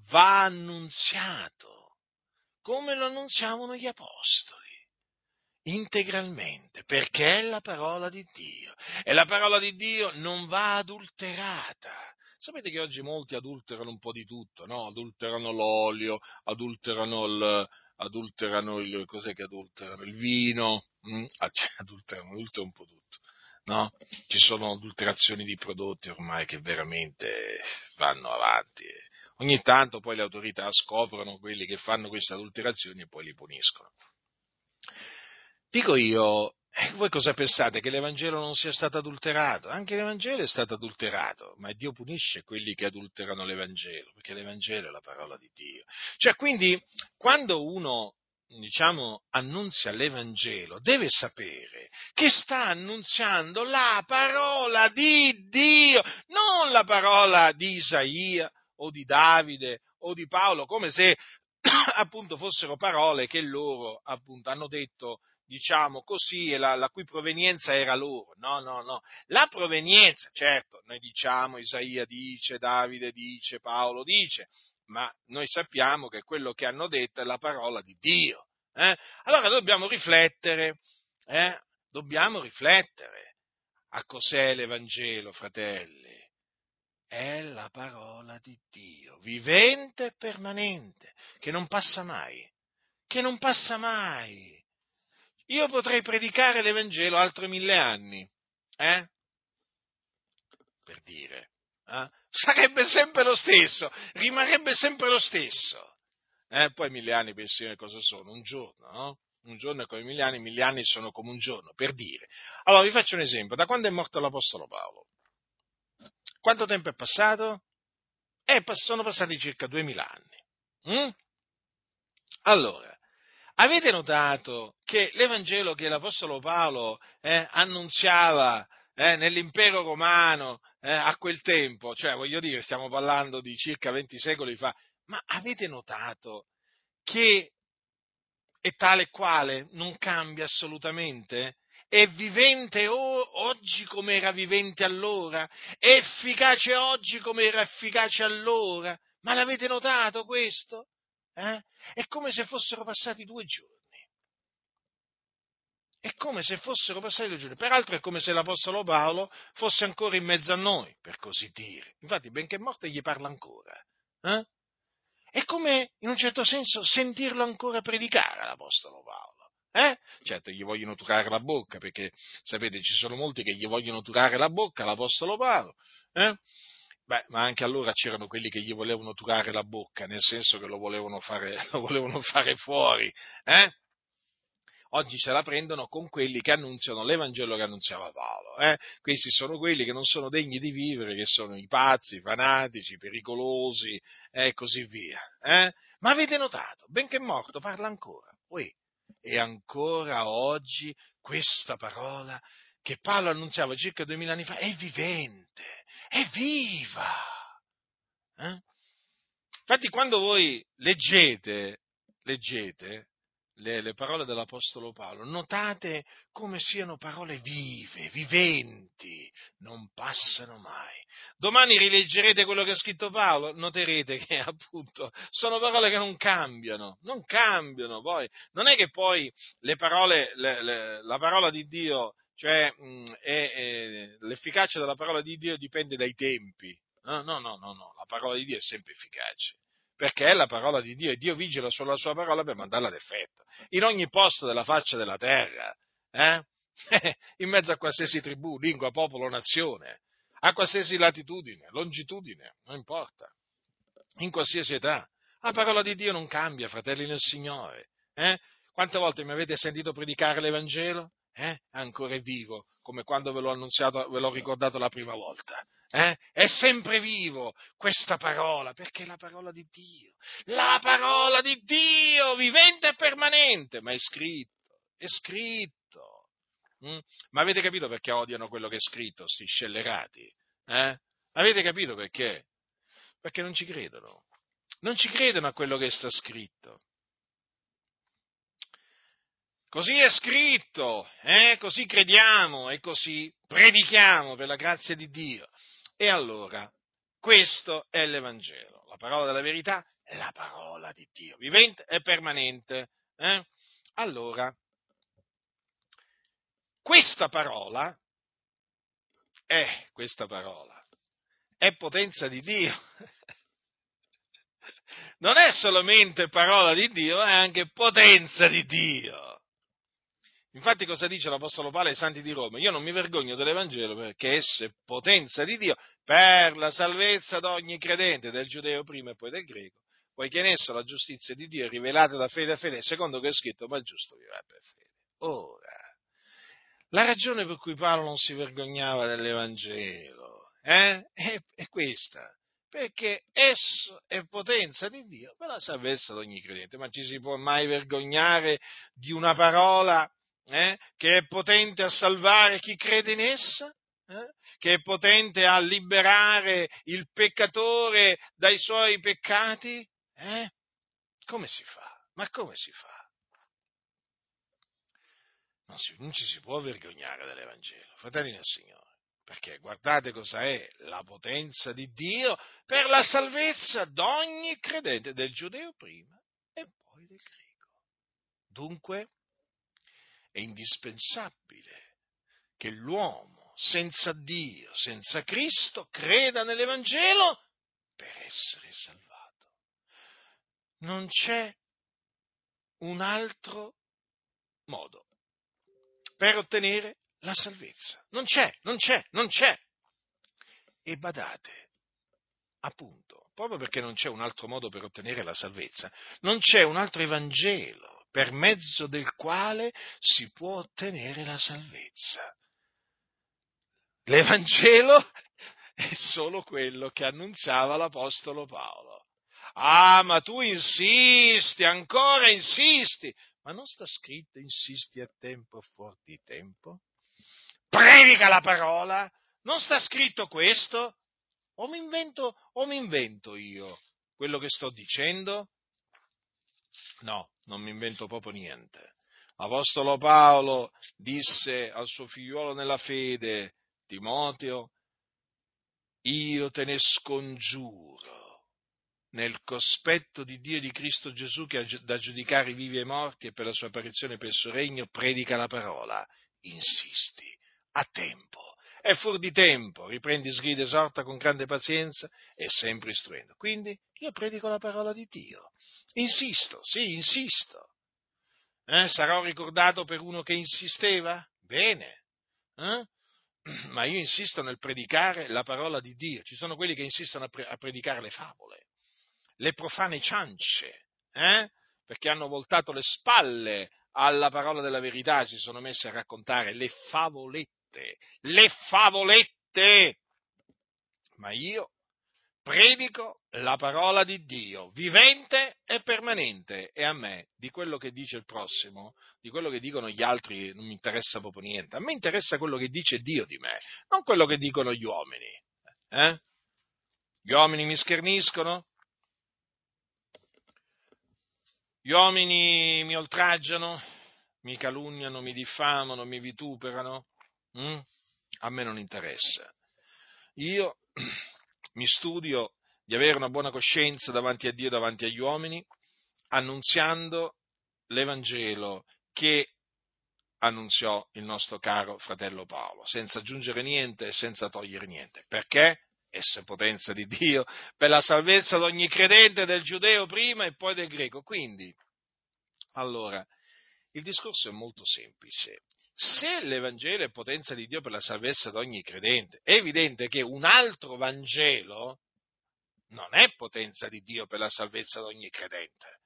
va annunziato come lo annunziavano gli apostoli integralmente, perché è la parola di Dio. E la parola di Dio non va adulterata. Sapete che oggi molti adulterano un po' di tutto, no? Adulterano l'olio, adulterano il, adulterano il, cos'è che adulterano? Il vino, mm? ah, cioè, adulterano, adulterano un po' tutto, no? Ci sono adulterazioni di prodotti ormai che veramente vanno avanti. Ogni tanto poi le autorità scoprono quelli che fanno queste adulterazioni e poi li puniscono. Dico io, eh, voi cosa pensate? Che l'Evangelo non sia stato adulterato? Anche l'Evangelo è stato adulterato, ma Dio punisce quelli che adulterano l'Evangelo, perché l'Evangelo è la parola di Dio. Cioè, quindi, quando uno, diciamo, annunzia l'Evangelo, deve sapere che sta annunziando la parola di Dio, non la parola di Isaia o di Davide o di Paolo, come se appunto fossero parole che loro appunto hanno detto diciamo così, la, la, cui provenienza era loro. No, no, no. La provenienza, certo, noi diciamo, Isaia dice, Davide dice, Paolo dice, ma noi sappiamo che quello che hanno detto è la parola di Dio. Eh? Allora dobbiamo riflettere, eh? dobbiamo riflettere a cos'è l'Evangelo, fratelli. È la parola di Dio, vivente e permanente, che non passa mai, che non passa mai io potrei predicare l'Evangelo altri mille anni, eh? Per dire, eh? sarebbe sempre lo stesso, rimarrebbe sempre lo stesso. Eh? Poi mille anni pensi cosa sono? Un giorno, no? Un giorno è come mille anni, mille anni sono come un giorno, per dire. Allora vi faccio un esempio, da quando è morto l'Apostolo Paolo? Quanto tempo è passato? Eh, sono passati circa duemila anni. Mm? Allora, Avete notato che l'Evangelo che l'Apostolo Paolo eh, annunziava eh, nell'impero romano eh, a quel tempo, cioè voglio dire, stiamo parlando di circa 20 secoli fa, ma avete notato che è tale e quale, non cambia assolutamente? È vivente oggi come era vivente allora? È efficace oggi come era efficace allora? Ma l'avete notato questo? Eh? È come se fossero passati due giorni. È come se fossero passati due giorni. Peraltro è come se l'Apostolo Paolo fosse ancora in mezzo a noi, per così dire. Infatti, benché morto, gli parla ancora. Eh? È come, in un certo senso, sentirlo ancora predicare l'Apostolo Paolo. Eh? Certo, gli vogliono turare la bocca, perché sapete, ci sono molti che gli vogliono turare la bocca all'Apostolo Paolo. Eh? Beh, ma anche allora c'erano quelli che gli volevano turare la bocca, nel senso che lo volevano fare, lo volevano fare fuori. Eh? Oggi se la prendono con quelli che annunciano l'Evangelo che annunziava Paolo. Eh? Questi sono quelli che non sono degni di vivere, che sono i pazzi, i fanatici, i pericolosi e così via. Eh? Ma avete notato, benché morto, parla ancora. Uè, e ancora oggi questa parola che Paolo annunziava circa duemila anni fa è vivente, è viva. Eh? Infatti quando voi leggete, leggete le, le, parole dell'Apostolo Paolo, notate come siano parole vive, viventi, non passano mai. Domani rileggerete quello che ha scritto Paolo, noterete che appunto sono parole che non cambiano, non cambiano poi. Non è che poi le parole, le, le, la parola di Dio cioè mh, è, è, l'efficacia della parola di Dio dipende dai tempi. No, no, no, no, no, la parola di Dio è sempre efficace, perché è la parola di Dio e Dio vigila sulla sua parola per mandarla ad effetto, in ogni posto della faccia della terra, eh? in mezzo a qualsiasi tribù, lingua, popolo, nazione, a qualsiasi latitudine, longitudine, non importa, in qualsiasi età. La parola di Dio non cambia, fratelli nel Signore. Eh? Quante volte mi avete sentito predicare l'Evangelo? Eh, ancora è vivo, come quando ve l'ho annunziato, ve l'ho ricordato la prima volta. Eh? È sempre vivo questa parola, perché è la parola di Dio, la parola di Dio, vivente e permanente, ma è scritto, è scritto. Mm? Ma avete capito perché odiano quello che è scritto, sti scellerati? Eh? Avete capito perché? Perché non ci credono, non ci credono a quello che sta scritto. Così è scritto, eh? così crediamo e così predichiamo per la grazia di Dio. E allora, questo è l'Evangelo, la parola della verità la parola di Dio, vivente e permanente. Eh? Allora, questa parola è, questa parola, è potenza di Dio. Non è solamente parola di Dio, è anche potenza di Dio. Infatti cosa dice l'Apostolo Paolo ai Santi di Roma? Io non mi vergogno dell'Evangelo perché esso è potenza di Dio per la salvezza di ogni credente, del giudeo prima e poi del greco, poiché in esso la giustizia di Dio è rivelata da fede a fede, secondo che è scritto, ma il giusto vivrà per fede. Ora, la ragione per cui Paolo non si vergognava dell'Evangelo eh, è, è questa perché esso è potenza di Dio per la salvezza di ogni credente. Ma ci si può mai vergognare di una parola eh, che è potente a salvare chi crede in essa? Eh? Che è potente a liberare il peccatore dai suoi peccati? Eh? Come si fa? Ma come si fa? Non, si, non ci si può vergognare dell'Evangelo, fratelli del Signore. Perché guardate cosa è la potenza di Dio per la salvezza d'ogni credente, del giudeo prima e poi del greco. Dunque è indispensabile che l'uomo senza Dio, senza Cristo, creda nell'Evangelo per essere salvato. Non c'è un altro modo per ottenere la salvezza. Non c'è, non c'è, non c'è. E badate, appunto, proprio perché non c'è un altro modo per ottenere la salvezza, non c'è un altro Evangelo per mezzo del quale si può ottenere la salvezza. L'Evangelo è solo quello che annunziava l'Apostolo Paolo. Ah, ma tu insisti, ancora insisti. Ma non sta scritto insisti a tempo fuori di tempo? predica la parola? Non sta scritto questo? O mi invento, o mi invento io quello che sto dicendo? No, non mi invento proprio niente. L'Apostolo Paolo disse al suo figliuolo nella fede, Timoteo, io te ne scongiuro nel cospetto di Dio e di Cristo Gesù che ha da giudicare i vivi e i morti e per la sua apparizione per il suo regno, predica la parola, insisti a tempo. È fuori di tempo, riprendi, sgrida, esorta con grande pazienza e sempre istruendo. Quindi io predico la parola di Dio. Insisto, sì, insisto. Eh, sarò ricordato per uno che insisteva? Bene. Eh? Ma io insisto nel predicare la parola di Dio. Ci sono quelli che insistono a, pre- a predicare le favole, le profane ciance, eh? perché hanno voltato le spalle alla parola della verità, si sono messi a raccontare le favolette, le favolette. Ma io predico la parola di Dio, vivente e permanente, e a me di quello che dice il prossimo, di quello che dicono gli altri non mi interessa proprio niente, a me interessa quello che dice Dio di me, non quello che dicono gli uomini. Eh? Gli uomini mi scherniscono, gli uomini mi oltraggiano, mi calunniano, mi diffamano, mi vituperano, Mm? A me non interessa. Io mi studio di avere una buona coscienza davanti a Dio e davanti agli uomini, annunziando l'Evangelo che annunziò il nostro caro fratello Paolo, senza aggiungere niente e senza togliere niente. Perché? Essa è potenza di Dio per la salvezza di ogni credente, del giudeo prima e poi del greco. Quindi, allora, il discorso è molto semplice se l'Evangelo è potenza di Dio per la salvezza di ogni credente, è evidente che un altro Vangelo non è potenza di Dio per la salvezza di ogni credente.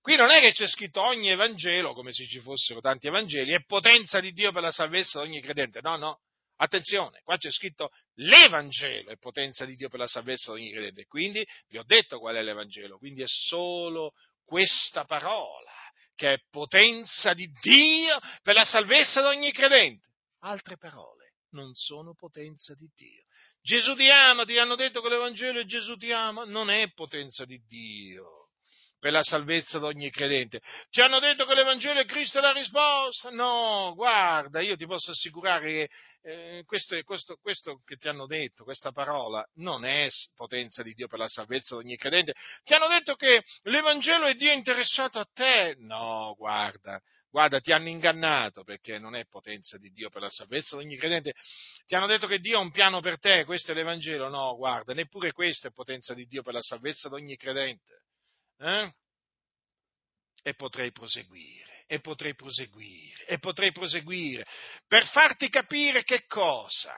Qui non è che c'è scritto ogni Evangelo, come se ci fossero tanti Evangeli, è potenza di Dio per la salvezza di ogni credente. No, no. Attenzione, qua c'è scritto l'Evangelo è potenza di Dio per la salvezza di ogni credente. Quindi vi ho detto qual è l'Evangelo, quindi è solo questa parola che è potenza di Dio per la salvezza di ogni credente. Altre parole, non sono potenza di Dio. Gesù ti ama, ti hanno detto che l'Evangelo è Gesù ti ama, non è potenza di Dio. Per la salvezza di ogni credente. Ti hanno detto che l'Evangelo è Cristo la risposta? No, guarda, io ti posso assicurare che eh, questo, questo, questo, che ti hanno detto, questa parola, non è potenza di Dio per la salvezza di ogni credente. Ti hanno detto che l'Evangelo è Dio interessato a te? No, guarda, guarda, ti hanno ingannato perché non è potenza di Dio per la salvezza di ogni credente. Ti hanno detto che Dio ha un piano per te, questo è l'Evangelo? No, guarda, neppure questo è potenza di Dio per la salvezza di ogni credente. Eh? E potrei proseguire, e potrei proseguire, e potrei proseguire, per farti capire che cosa?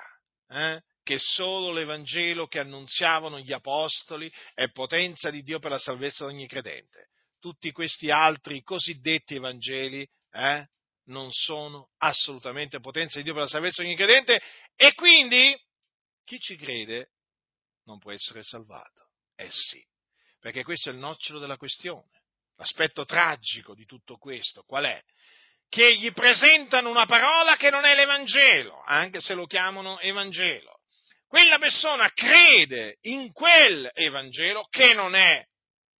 Eh? Che solo l'Evangelo che annunziavano gli Apostoli è potenza di Dio per la salvezza di ogni credente. Tutti questi altri cosiddetti Evangeli eh, non sono assolutamente potenza di Dio per la salvezza di ogni credente e quindi chi ci crede non può essere salvato. Eh sì, perché questo è il nocciolo della questione. L'aspetto tragico di tutto questo qual è? Che gli presentano una parola che non è l'Evangelo, anche se lo chiamano Evangelo. Quella persona crede in quel Evangelo che non è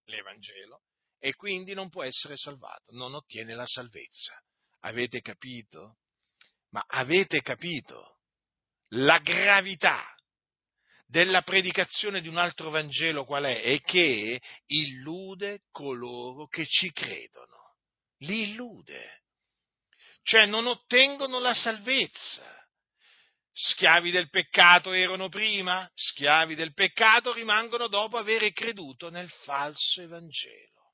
l'Evangelo e quindi non può essere salvato, non ottiene la salvezza. Avete capito? Ma avete capito la gravità della predicazione di un altro Vangelo qual è? È che illude coloro che ci credono. Li illude. Cioè non ottengono la salvezza. Schiavi del peccato erano prima, schiavi del peccato rimangono dopo aver creduto nel falso Evangelo.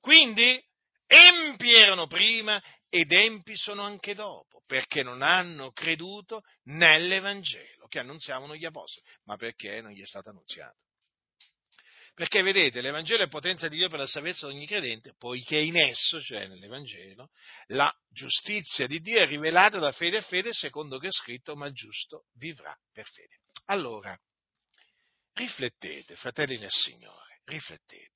Quindi empi erano prima ed empi sono anche dopo, perché non hanno creduto nell'Evangelo che annunziavano gli Apostoli, ma perché non gli è stato annunziato. Perché vedete, l'Evangelo è potenza di Dio per la salvezza di ogni credente, poiché in esso, cioè nell'Evangelo, la giustizia di Dio è rivelata da fede a fede, secondo che è scritto, ma il giusto vivrà per fede. Allora, riflettete, fratelli nel Signore, riflettete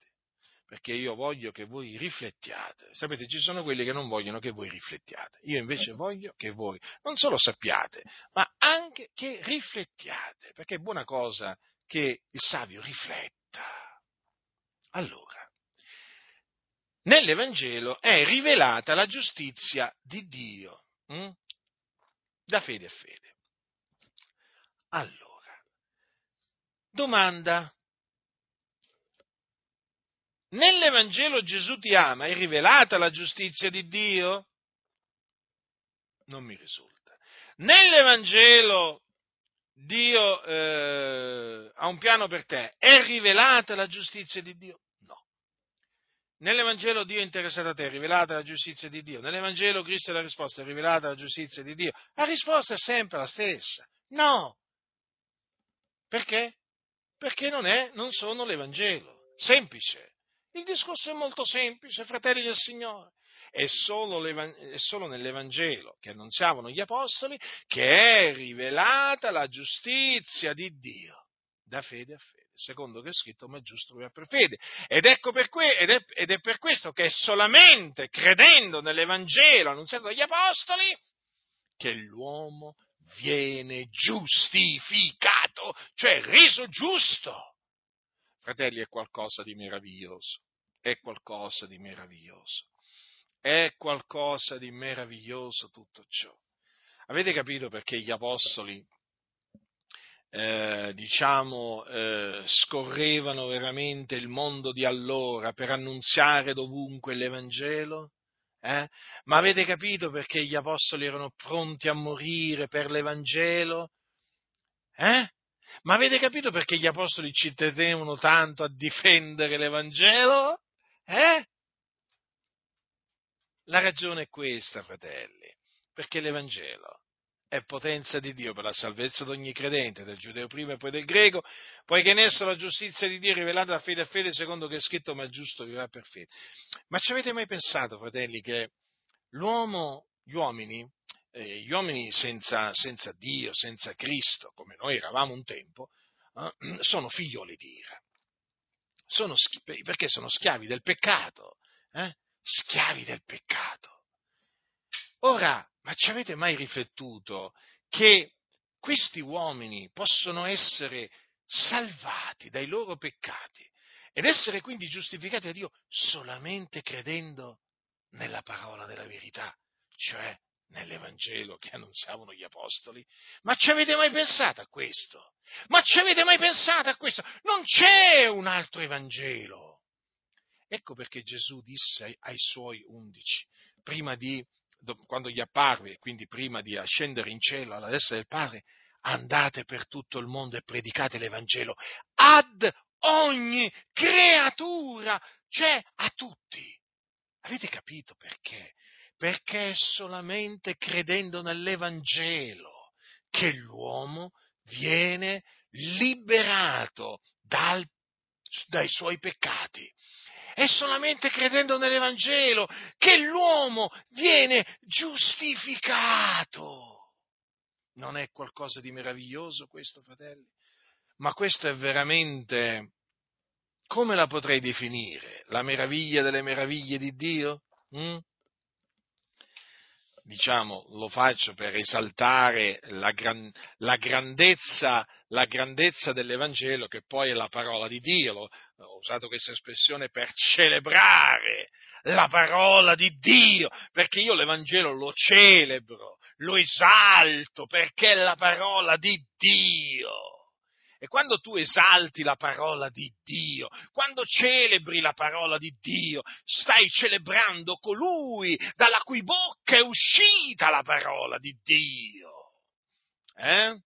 perché io voglio che voi riflettiate. Sapete, ci sono quelli che non vogliono che voi riflettiate. Io invece voglio che voi non solo sappiate, ma anche che riflettiate, perché è buona cosa che il savio rifletta. Allora, nell'Evangelo è rivelata la giustizia di Dio, hm? da fede a fede. Allora, domanda, Nell'Evangelo Gesù ti ama, è rivelata la giustizia di Dio? Non mi risulta. Nell'Evangelo Dio eh, ha un piano per te, è rivelata la giustizia di Dio? No. Nell'Evangelo Dio è interessato a te, è rivelata la giustizia di Dio. Nell'Evangelo Cristo è la risposta, è rivelata la giustizia di Dio. La risposta è sempre la stessa. No. Perché? Perché non, è, non sono l'Evangelo. Semplice. Il discorso è molto semplice, fratelli del Signore. È solo, è solo, nell'Evangelo che annunziavano gli Apostoli che è rivelata la giustizia di Dio da fede a fede, secondo che è scritto, ma è giusto lui per fede. Ed, ecco per que- ed, è, ed è per questo che è solamente credendo nell'Evangelo annunziato dagli Apostoli che l'uomo viene giustificato, cioè reso giusto. Fratelli, è qualcosa di meraviglioso è qualcosa di meraviglioso. È qualcosa di meraviglioso tutto ciò. Avete capito perché gli apostoli, eh, diciamo, eh, scorrevano veramente il mondo di allora per annunziare dovunque l'Evangelo? Eh? Ma avete capito perché gli apostoli erano pronti a morire per l'Evangelo? Eh? Ma avete capito perché gli apostoli ci tenevano tanto a difendere l'Evangelo? Eh? La ragione è questa, fratelli, perché l'Evangelo è potenza di Dio per la salvezza di ogni credente, del giudeo prima e poi del greco, poiché in esso la giustizia di Dio è rivelata da fede a fede, secondo che è scritto, ma il giusto vivrà per fede. Ma ci avete mai pensato, fratelli, che l'uomo, gli uomini, eh, gli uomini senza, senza, Dio, senza Cristo, come noi eravamo un tempo, eh, sono figlioli di ira sono, perché sono schiavi del peccato, eh? schiavi del peccato. Ora, ma ci avete mai riflettuto che questi uomini possono essere salvati dai loro peccati ed essere quindi giustificati da Dio solamente credendo nella parola della verità, cioè nell'Evangelo che annunziavano gli apostoli. Ma ci avete mai pensato a questo? Ma ci avete mai pensato a questo? Non c'è un altro Evangelo. Ecco perché Gesù disse ai suoi undici, prima di, quando gli apparve, quindi prima di ascendere in cielo alla destra del Padre, andate per tutto il mondo e predicate l'Evangelo ad ogni creatura, cioè a tutti. Avete capito perché? Perché è solamente credendo nell'Evangelo che l'uomo viene liberato dal, dai suoi peccati. È solamente credendo nell'Evangelo che l'uomo viene giustificato. Non è qualcosa di meraviglioso questo, fratelli? Ma questo è veramente, come la potrei definire? La meraviglia delle meraviglie di Dio? Mm? Diciamo, lo faccio per esaltare la, gran, la, grandezza, la, grandezza, dell'Evangelo, che poi è la parola di Dio. Ho usato questa espressione per celebrare la parola di Dio, perché io l'Evangelo lo celebro, lo esalto, perché è la parola di Dio. E quando tu esalti la parola di Dio, quando celebri la parola di Dio, stai celebrando colui dalla cui bocca è uscita la parola di Dio. Eh?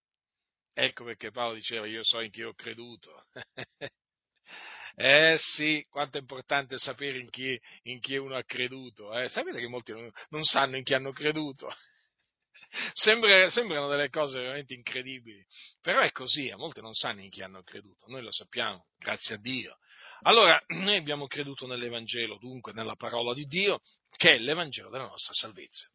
Ecco perché Paolo diceva io so in chi ho creduto. Eh sì, quanto è importante sapere in chi, in chi uno ha creduto. Eh? Sapete che molti non, non sanno in chi hanno creduto? Sembra, sembrano delle cose veramente incredibili, però è così, a molti non sanno in chi hanno creduto, noi lo sappiamo, grazie a Dio. Allora, noi abbiamo creduto nell'Evangelo, dunque nella parola di Dio, che è l'Evangelo della nostra salvezza.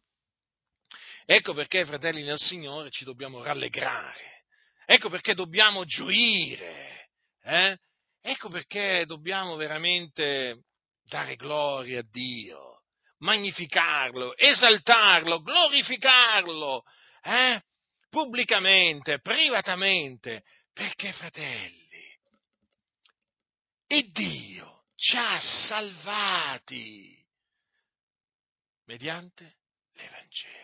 Ecco perché, fratelli nel Signore, ci dobbiamo rallegrare, ecco perché dobbiamo gioire, eh? ecco perché dobbiamo veramente dare gloria a Dio magnificarlo, esaltarlo, glorificarlo, eh? pubblicamente, privatamente, perché fratelli, e Dio ci ha salvati mediante l'Evangelo.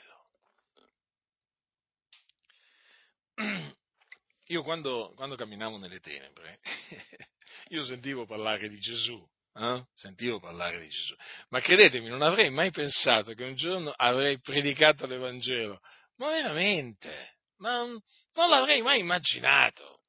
Io quando, quando camminavo nelle tenebre, io sentivo parlare di Gesù, eh? Sentivo parlare di Gesù. Ma credetemi, non avrei mai pensato che un giorno avrei predicato l'Evangelo. Ma veramente, ma non l'avrei mai immaginato.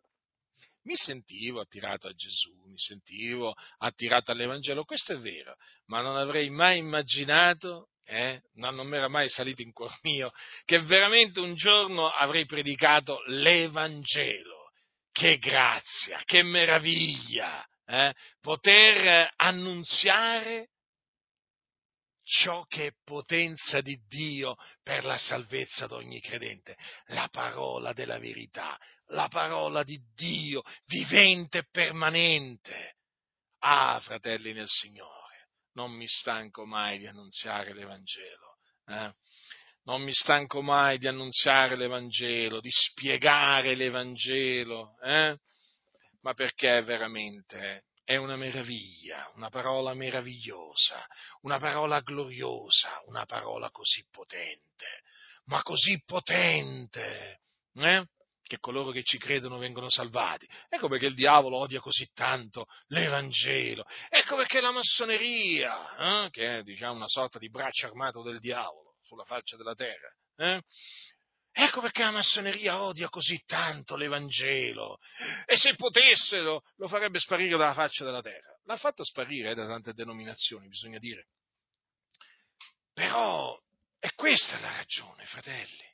Mi sentivo attirato a Gesù, mi sentivo attirato all'Evangelo, questo è vero, ma non avrei mai immaginato, eh, non mi era mai salito in cuor mio, che veramente un giorno avrei predicato l'Evangelo. Che grazia, che meraviglia! Eh, poter annunziare ciò che è potenza di Dio per la salvezza di ogni credente, la parola della verità, la parola di Dio vivente e permanente. Ah, fratelli nel Signore, non mi stanco mai di annunziare l'Evangelo. Eh? Non mi stanco mai di annunziare l'Evangelo, di spiegare l'Evangelo. Eh? Ma perché veramente è una meraviglia, una parola meravigliosa, una parola gloriosa, una parola così potente, ma così potente, eh? che coloro che ci credono vengono salvati. Ecco perché il diavolo odia così tanto l'Evangelo. Ecco perché la massoneria, eh? che è diciamo, una sorta di braccio armato del diavolo sulla faccia della terra, eh? Ecco perché la massoneria odia così tanto l'Evangelo e se potessero lo farebbe sparire dalla faccia della terra. L'ha fatto sparire eh, da tante denominazioni, bisogna dire. Però è questa la ragione, fratelli,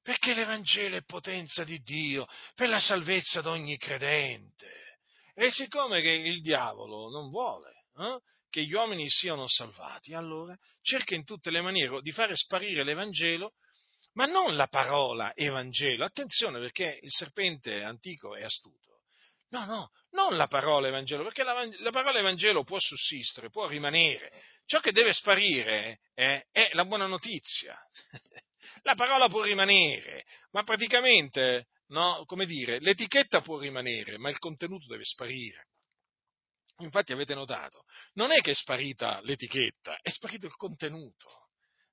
perché l'Evangelo è potenza di Dio per la salvezza di ogni credente. E siccome che il diavolo non vuole eh, che gli uomini siano salvati, allora cerca in tutte le maniere di fare sparire l'Evangelo ma non la parola Evangelo. Attenzione perché il serpente antico è astuto. No, no, non la parola Evangelo, perché la, la parola Evangelo può sussistere, può rimanere. Ciò che deve sparire è, è la buona notizia. la parola può rimanere, ma praticamente, no, come dire, l'etichetta può rimanere, ma il contenuto deve sparire. infatti avete notato, non è che è sparita l'etichetta, è sparito il contenuto.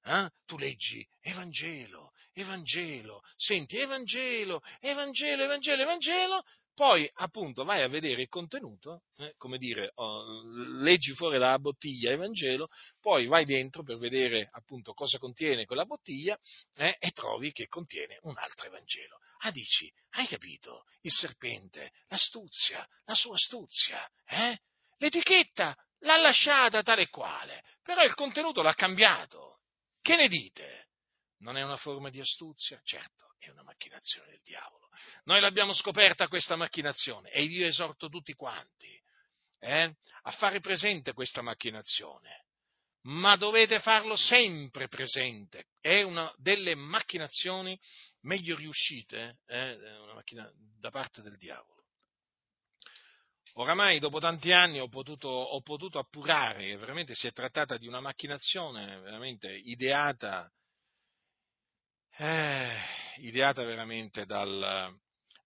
Eh? Tu leggi Evangelo, Evangelo, senti Evangelo, Evangelo, Evangelo, Evangelo, poi appunto vai a vedere il contenuto, eh, come dire, oh, leggi fuori dalla bottiglia Evangelo, poi vai dentro per vedere appunto cosa contiene quella bottiglia eh, e trovi che contiene un altro Evangelo. Ah, dici, hai capito? Il serpente, l'astuzia, la sua astuzia, eh? L'etichetta l'ha lasciata tale e quale, però il contenuto l'ha cambiato. Che ne dite? Non è una forma di astuzia? Certo, è una macchinazione del diavolo. Noi l'abbiamo scoperta questa macchinazione e io esorto tutti quanti eh, a fare presente questa macchinazione. Ma dovete farlo sempre presente. È una delle macchinazioni meglio riuscite eh, da parte del diavolo. Oramai dopo tanti anni ho potuto, ho potuto appurare veramente si è trattata di una macchinazione veramente ideata, eh, ideata veramente dal,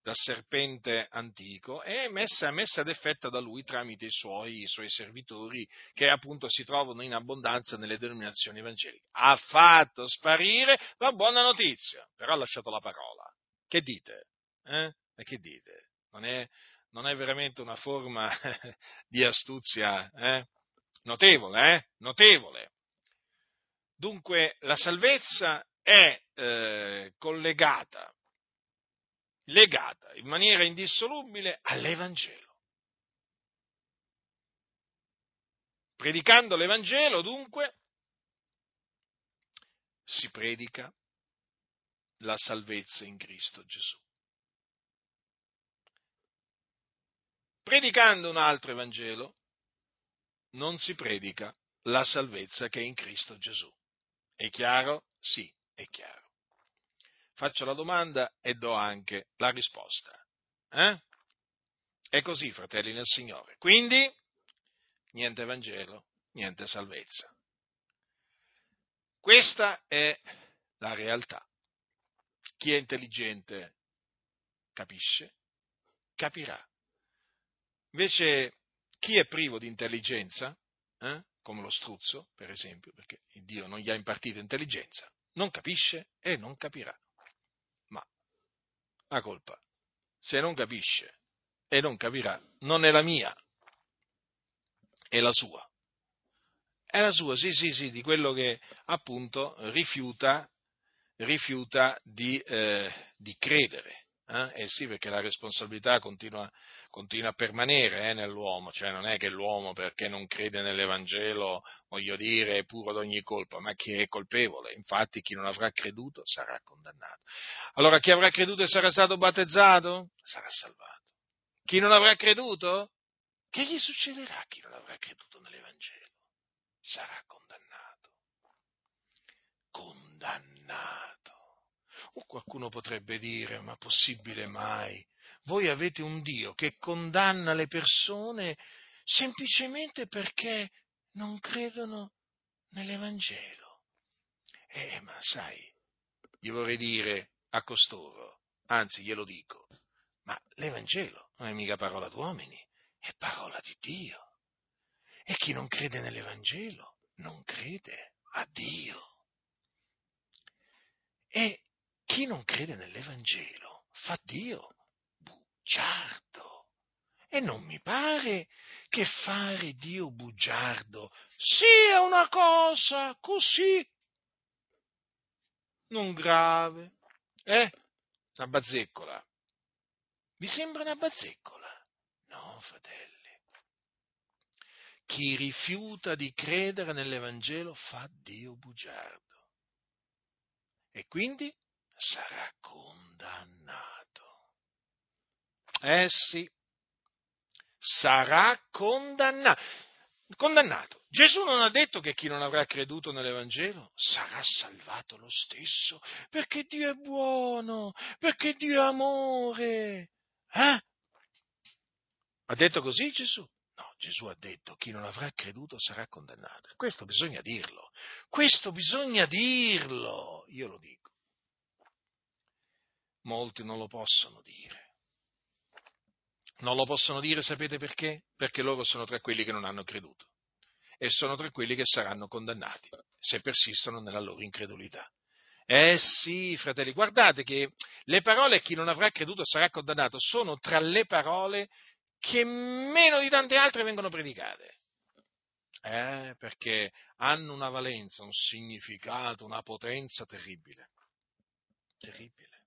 dal, serpente antico e messa, messa ad effetto da lui tramite i suoi, i suoi, servitori che appunto si trovano in abbondanza nelle denominazioni evangeliche. Ha fatto sparire la buona notizia, però ha lasciato la parola. Che dite? Eh? E che dite? Non è, non è veramente una forma di astuzia eh? notevole, eh? notevole. Dunque la salvezza è eh, collegata, legata in maniera indissolubile all'Evangelo. Predicando l'Evangelo, dunque, si predica la salvezza in Cristo Gesù. Predicando un altro Evangelo, non si predica la salvezza che è in Cristo Gesù. È chiaro? Sì, è chiaro. Faccio la domanda e do anche la risposta. Eh? È così, fratelli nel Signore. Quindi, niente Vangelo, niente salvezza. Questa è la realtà. Chi è intelligente capisce, capirà. Invece chi è privo di intelligenza, eh, come lo struzzo, per esempio, perché Dio non gli ha impartito intelligenza, non capisce e non capirà. Ma la colpa, se non capisce e non capirà, non è la mia, è la sua. È la sua, sì, sì, sì, di quello che appunto rifiuta, rifiuta di, eh, di credere. Eh? eh sì, perché la responsabilità continua, continua a permanere eh, nell'uomo, cioè non è che l'uomo perché non crede nell'Evangelo, voglio dire, è puro d'ogni colpa, ma che è colpevole. Infatti chi non avrà creduto sarà condannato. Allora chi avrà creduto e sarà stato battezzato sarà salvato. Chi non avrà creduto? Che gli succederà a chi non avrà creduto nell'Evangelo? Sarà condannato. Condannato. O qualcuno potrebbe dire, ma possibile mai? Voi avete un Dio che condanna le persone semplicemente perché non credono nell'Evangelo. Eh, ma sai, gli vorrei dire a costoro, anzi glielo dico, ma l'Evangelo non è mica parola d'uomini, è parola di Dio. E chi non crede nell'Evangelo non crede a Dio. E chi non crede nell'Evangelo fa Dio bugiardo. E non mi pare che fare Dio bugiardo sia una cosa così non grave. Eh? Una bazzeccola. Vi sembra una bazzeccola? No, fratelli. Chi rifiuta di credere nell'Evangelo fa Dio bugiardo. E quindi sarà condannato. Eh sì, sarà condannato. condannato. Gesù non ha detto che chi non avrà creduto nell'Evangelo sarà salvato lo stesso, perché Dio è buono, perché Dio è amore. Eh? Ha detto così Gesù? No, Gesù ha detto chi non avrà creduto sarà condannato. Questo bisogna dirlo. Questo bisogna dirlo. Io lo dico. Molti non lo possono dire Non lo possono dire, sapete perché? Perché loro sono tra quelli che non hanno creduto e sono tra quelli che saranno condannati se persistono nella loro incredulità. Eh sì, fratelli, guardate che le parole chi non avrà creduto sarà condannato sono tra le parole che meno di tante altre vengono predicate. Eh, perché hanno una valenza, un significato, una potenza terribile. Terribile.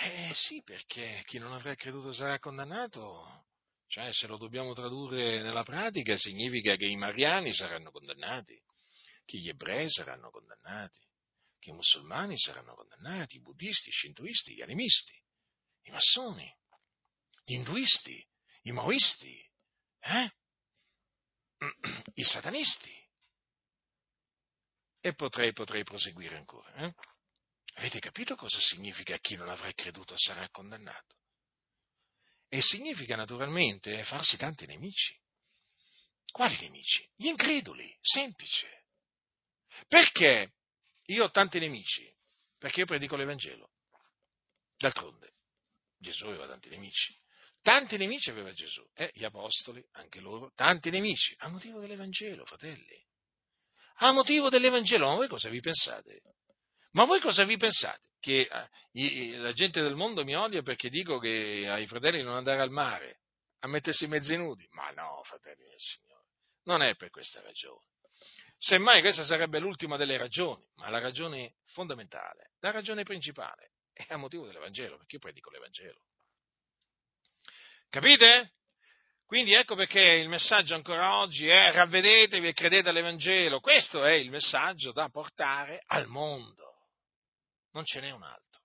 Eh sì, perché chi non avrà creduto sarà condannato. Cioè, se lo dobbiamo tradurre nella pratica, significa che i mariani saranno condannati, che gli ebrei saranno condannati, che i musulmani saranno condannati, i buddisti, i shintoisti, gli animisti, i massoni, gli induisti, i maoisti, eh? i satanisti. E potrei, potrei proseguire ancora. Eh? Avete capito cosa significa chi non avrà creduto sarà condannato? E significa naturalmente farsi tanti nemici. Quali nemici? Gli increduli, semplice. Perché io ho tanti nemici? Perché io predico l'Evangelo. D'altronde, Gesù aveva tanti nemici. Tanti nemici aveva Gesù, eh, gli apostoli, anche loro, tanti nemici, a motivo dell'Evangelo, fratelli. A motivo dell'Evangelo, ma voi cosa vi pensate? Ma voi cosa vi pensate? Che eh, la gente del mondo mi odia perché dico che ai fratelli non andare al mare, a mettersi mezzi nudi? Ma no, fratelli del Signore, non è per questa ragione. Semmai questa sarebbe l'ultima delle ragioni, ma la ragione fondamentale, la ragione principale, è a motivo dell'Evangelo, perché io predico l'Evangelo. Capite? Quindi ecco perché il messaggio ancora oggi è ravvedetevi e credete all'Evangelo. Questo è il messaggio da portare al mondo. Non ce n'è un altro.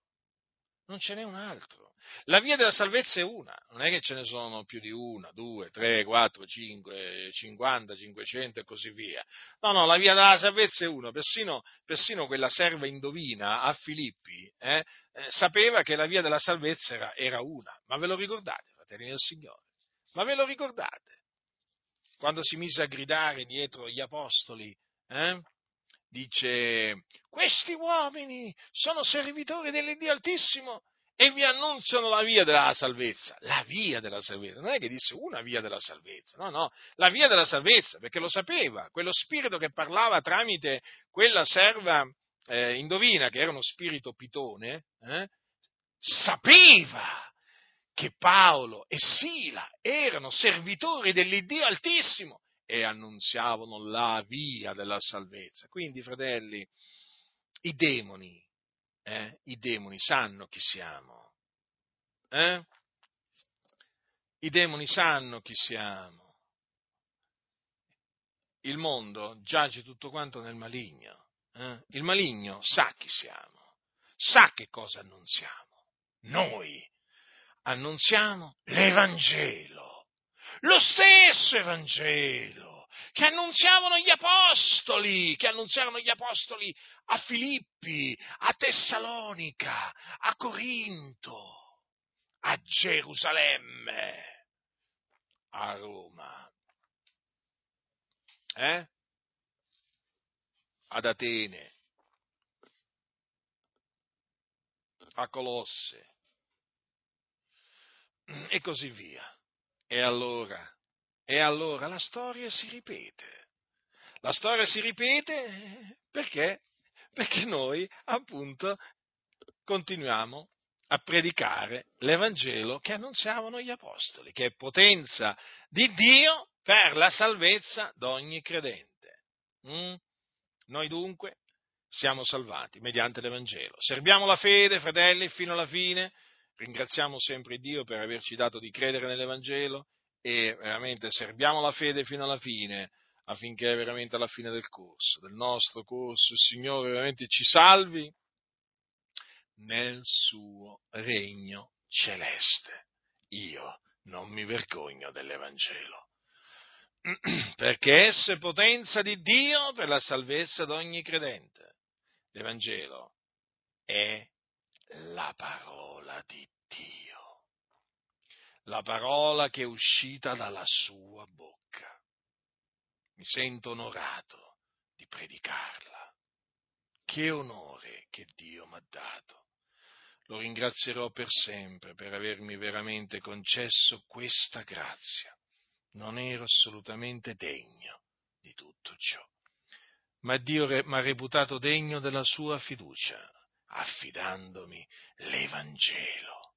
Non ce n'è un altro. La via della salvezza è una, non è che ce ne sono più di una, due, tre, quattro, cinque, cinquanta, cinquecento e così via. No, no, la via della salvezza è una. Persino, persino quella serva indovina a Filippi eh, eh, sapeva che la via della salvezza era, era una. Ma ve lo ricordate, fratelli del Signore? Ma ve lo ricordate? Quando si mise a gridare dietro gli apostoli, eh? Dice, questi uomini sono servitori dell'Iddio Altissimo e vi annunziano la via della salvezza. La via della salvezza. Non è che disse una via della salvezza, no, no, la via della salvezza, perché lo sapeva, quello spirito che parlava tramite quella serva eh, indovina, che era uno spirito pitone, eh, sapeva che Paolo e Sila erano servitori dell'Iddio Altissimo e annunziavano la via della salvezza. Quindi, fratelli, i demoni, eh, i demoni sanno chi siamo. Eh? I demoni sanno chi siamo. Il mondo giace tutto quanto nel maligno. Eh? Il maligno sa chi siamo, sa che cosa annunziamo. Noi annunziamo l'Evangelo lo stesso Evangelo che annunziavano gli apostoli, che annunziavano gli apostoli a Filippi, a Tessalonica, a Corinto, a Gerusalemme, a Roma, eh? ad Atene, a Colosse e così via. E allora, e allora la storia si ripete. La storia si ripete perché? Perché noi appunto continuiamo a predicare l'Evangelo che annunziavano gli Apostoli, che è potenza di Dio per la salvezza d'ogni credente. Mm? Noi dunque siamo salvati mediante l'Evangelo. Serbiamo la fede, fratelli, fino alla fine, ringraziamo sempre Dio per averci dato di credere nell'Evangelo e veramente serviamo la fede fino alla fine affinché veramente alla fine del corso, del nostro corso, il Signore veramente ci salvi nel suo regno celeste. Io non mi vergogno dell'Evangelo, perché esso è potenza di Dio per la salvezza di ogni credente. L'Evangelo è la parola di Dio, la parola che è uscita dalla sua bocca. Mi sento onorato di predicarla. Che onore che Dio mi ha dato. lo ringrazierò per sempre per avermi veramente concesso questa grazia. Non ero assolutamente degno di tutto ciò. Ma Dio mi ha reputato degno della sua fiducia, affidandomi l'Evangelo,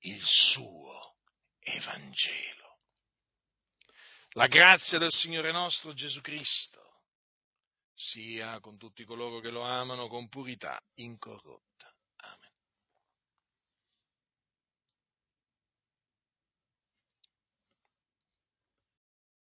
il suo Evangelo. La grazia del Signore nostro Gesù Cristo sia con tutti coloro che lo amano con purità incorrotta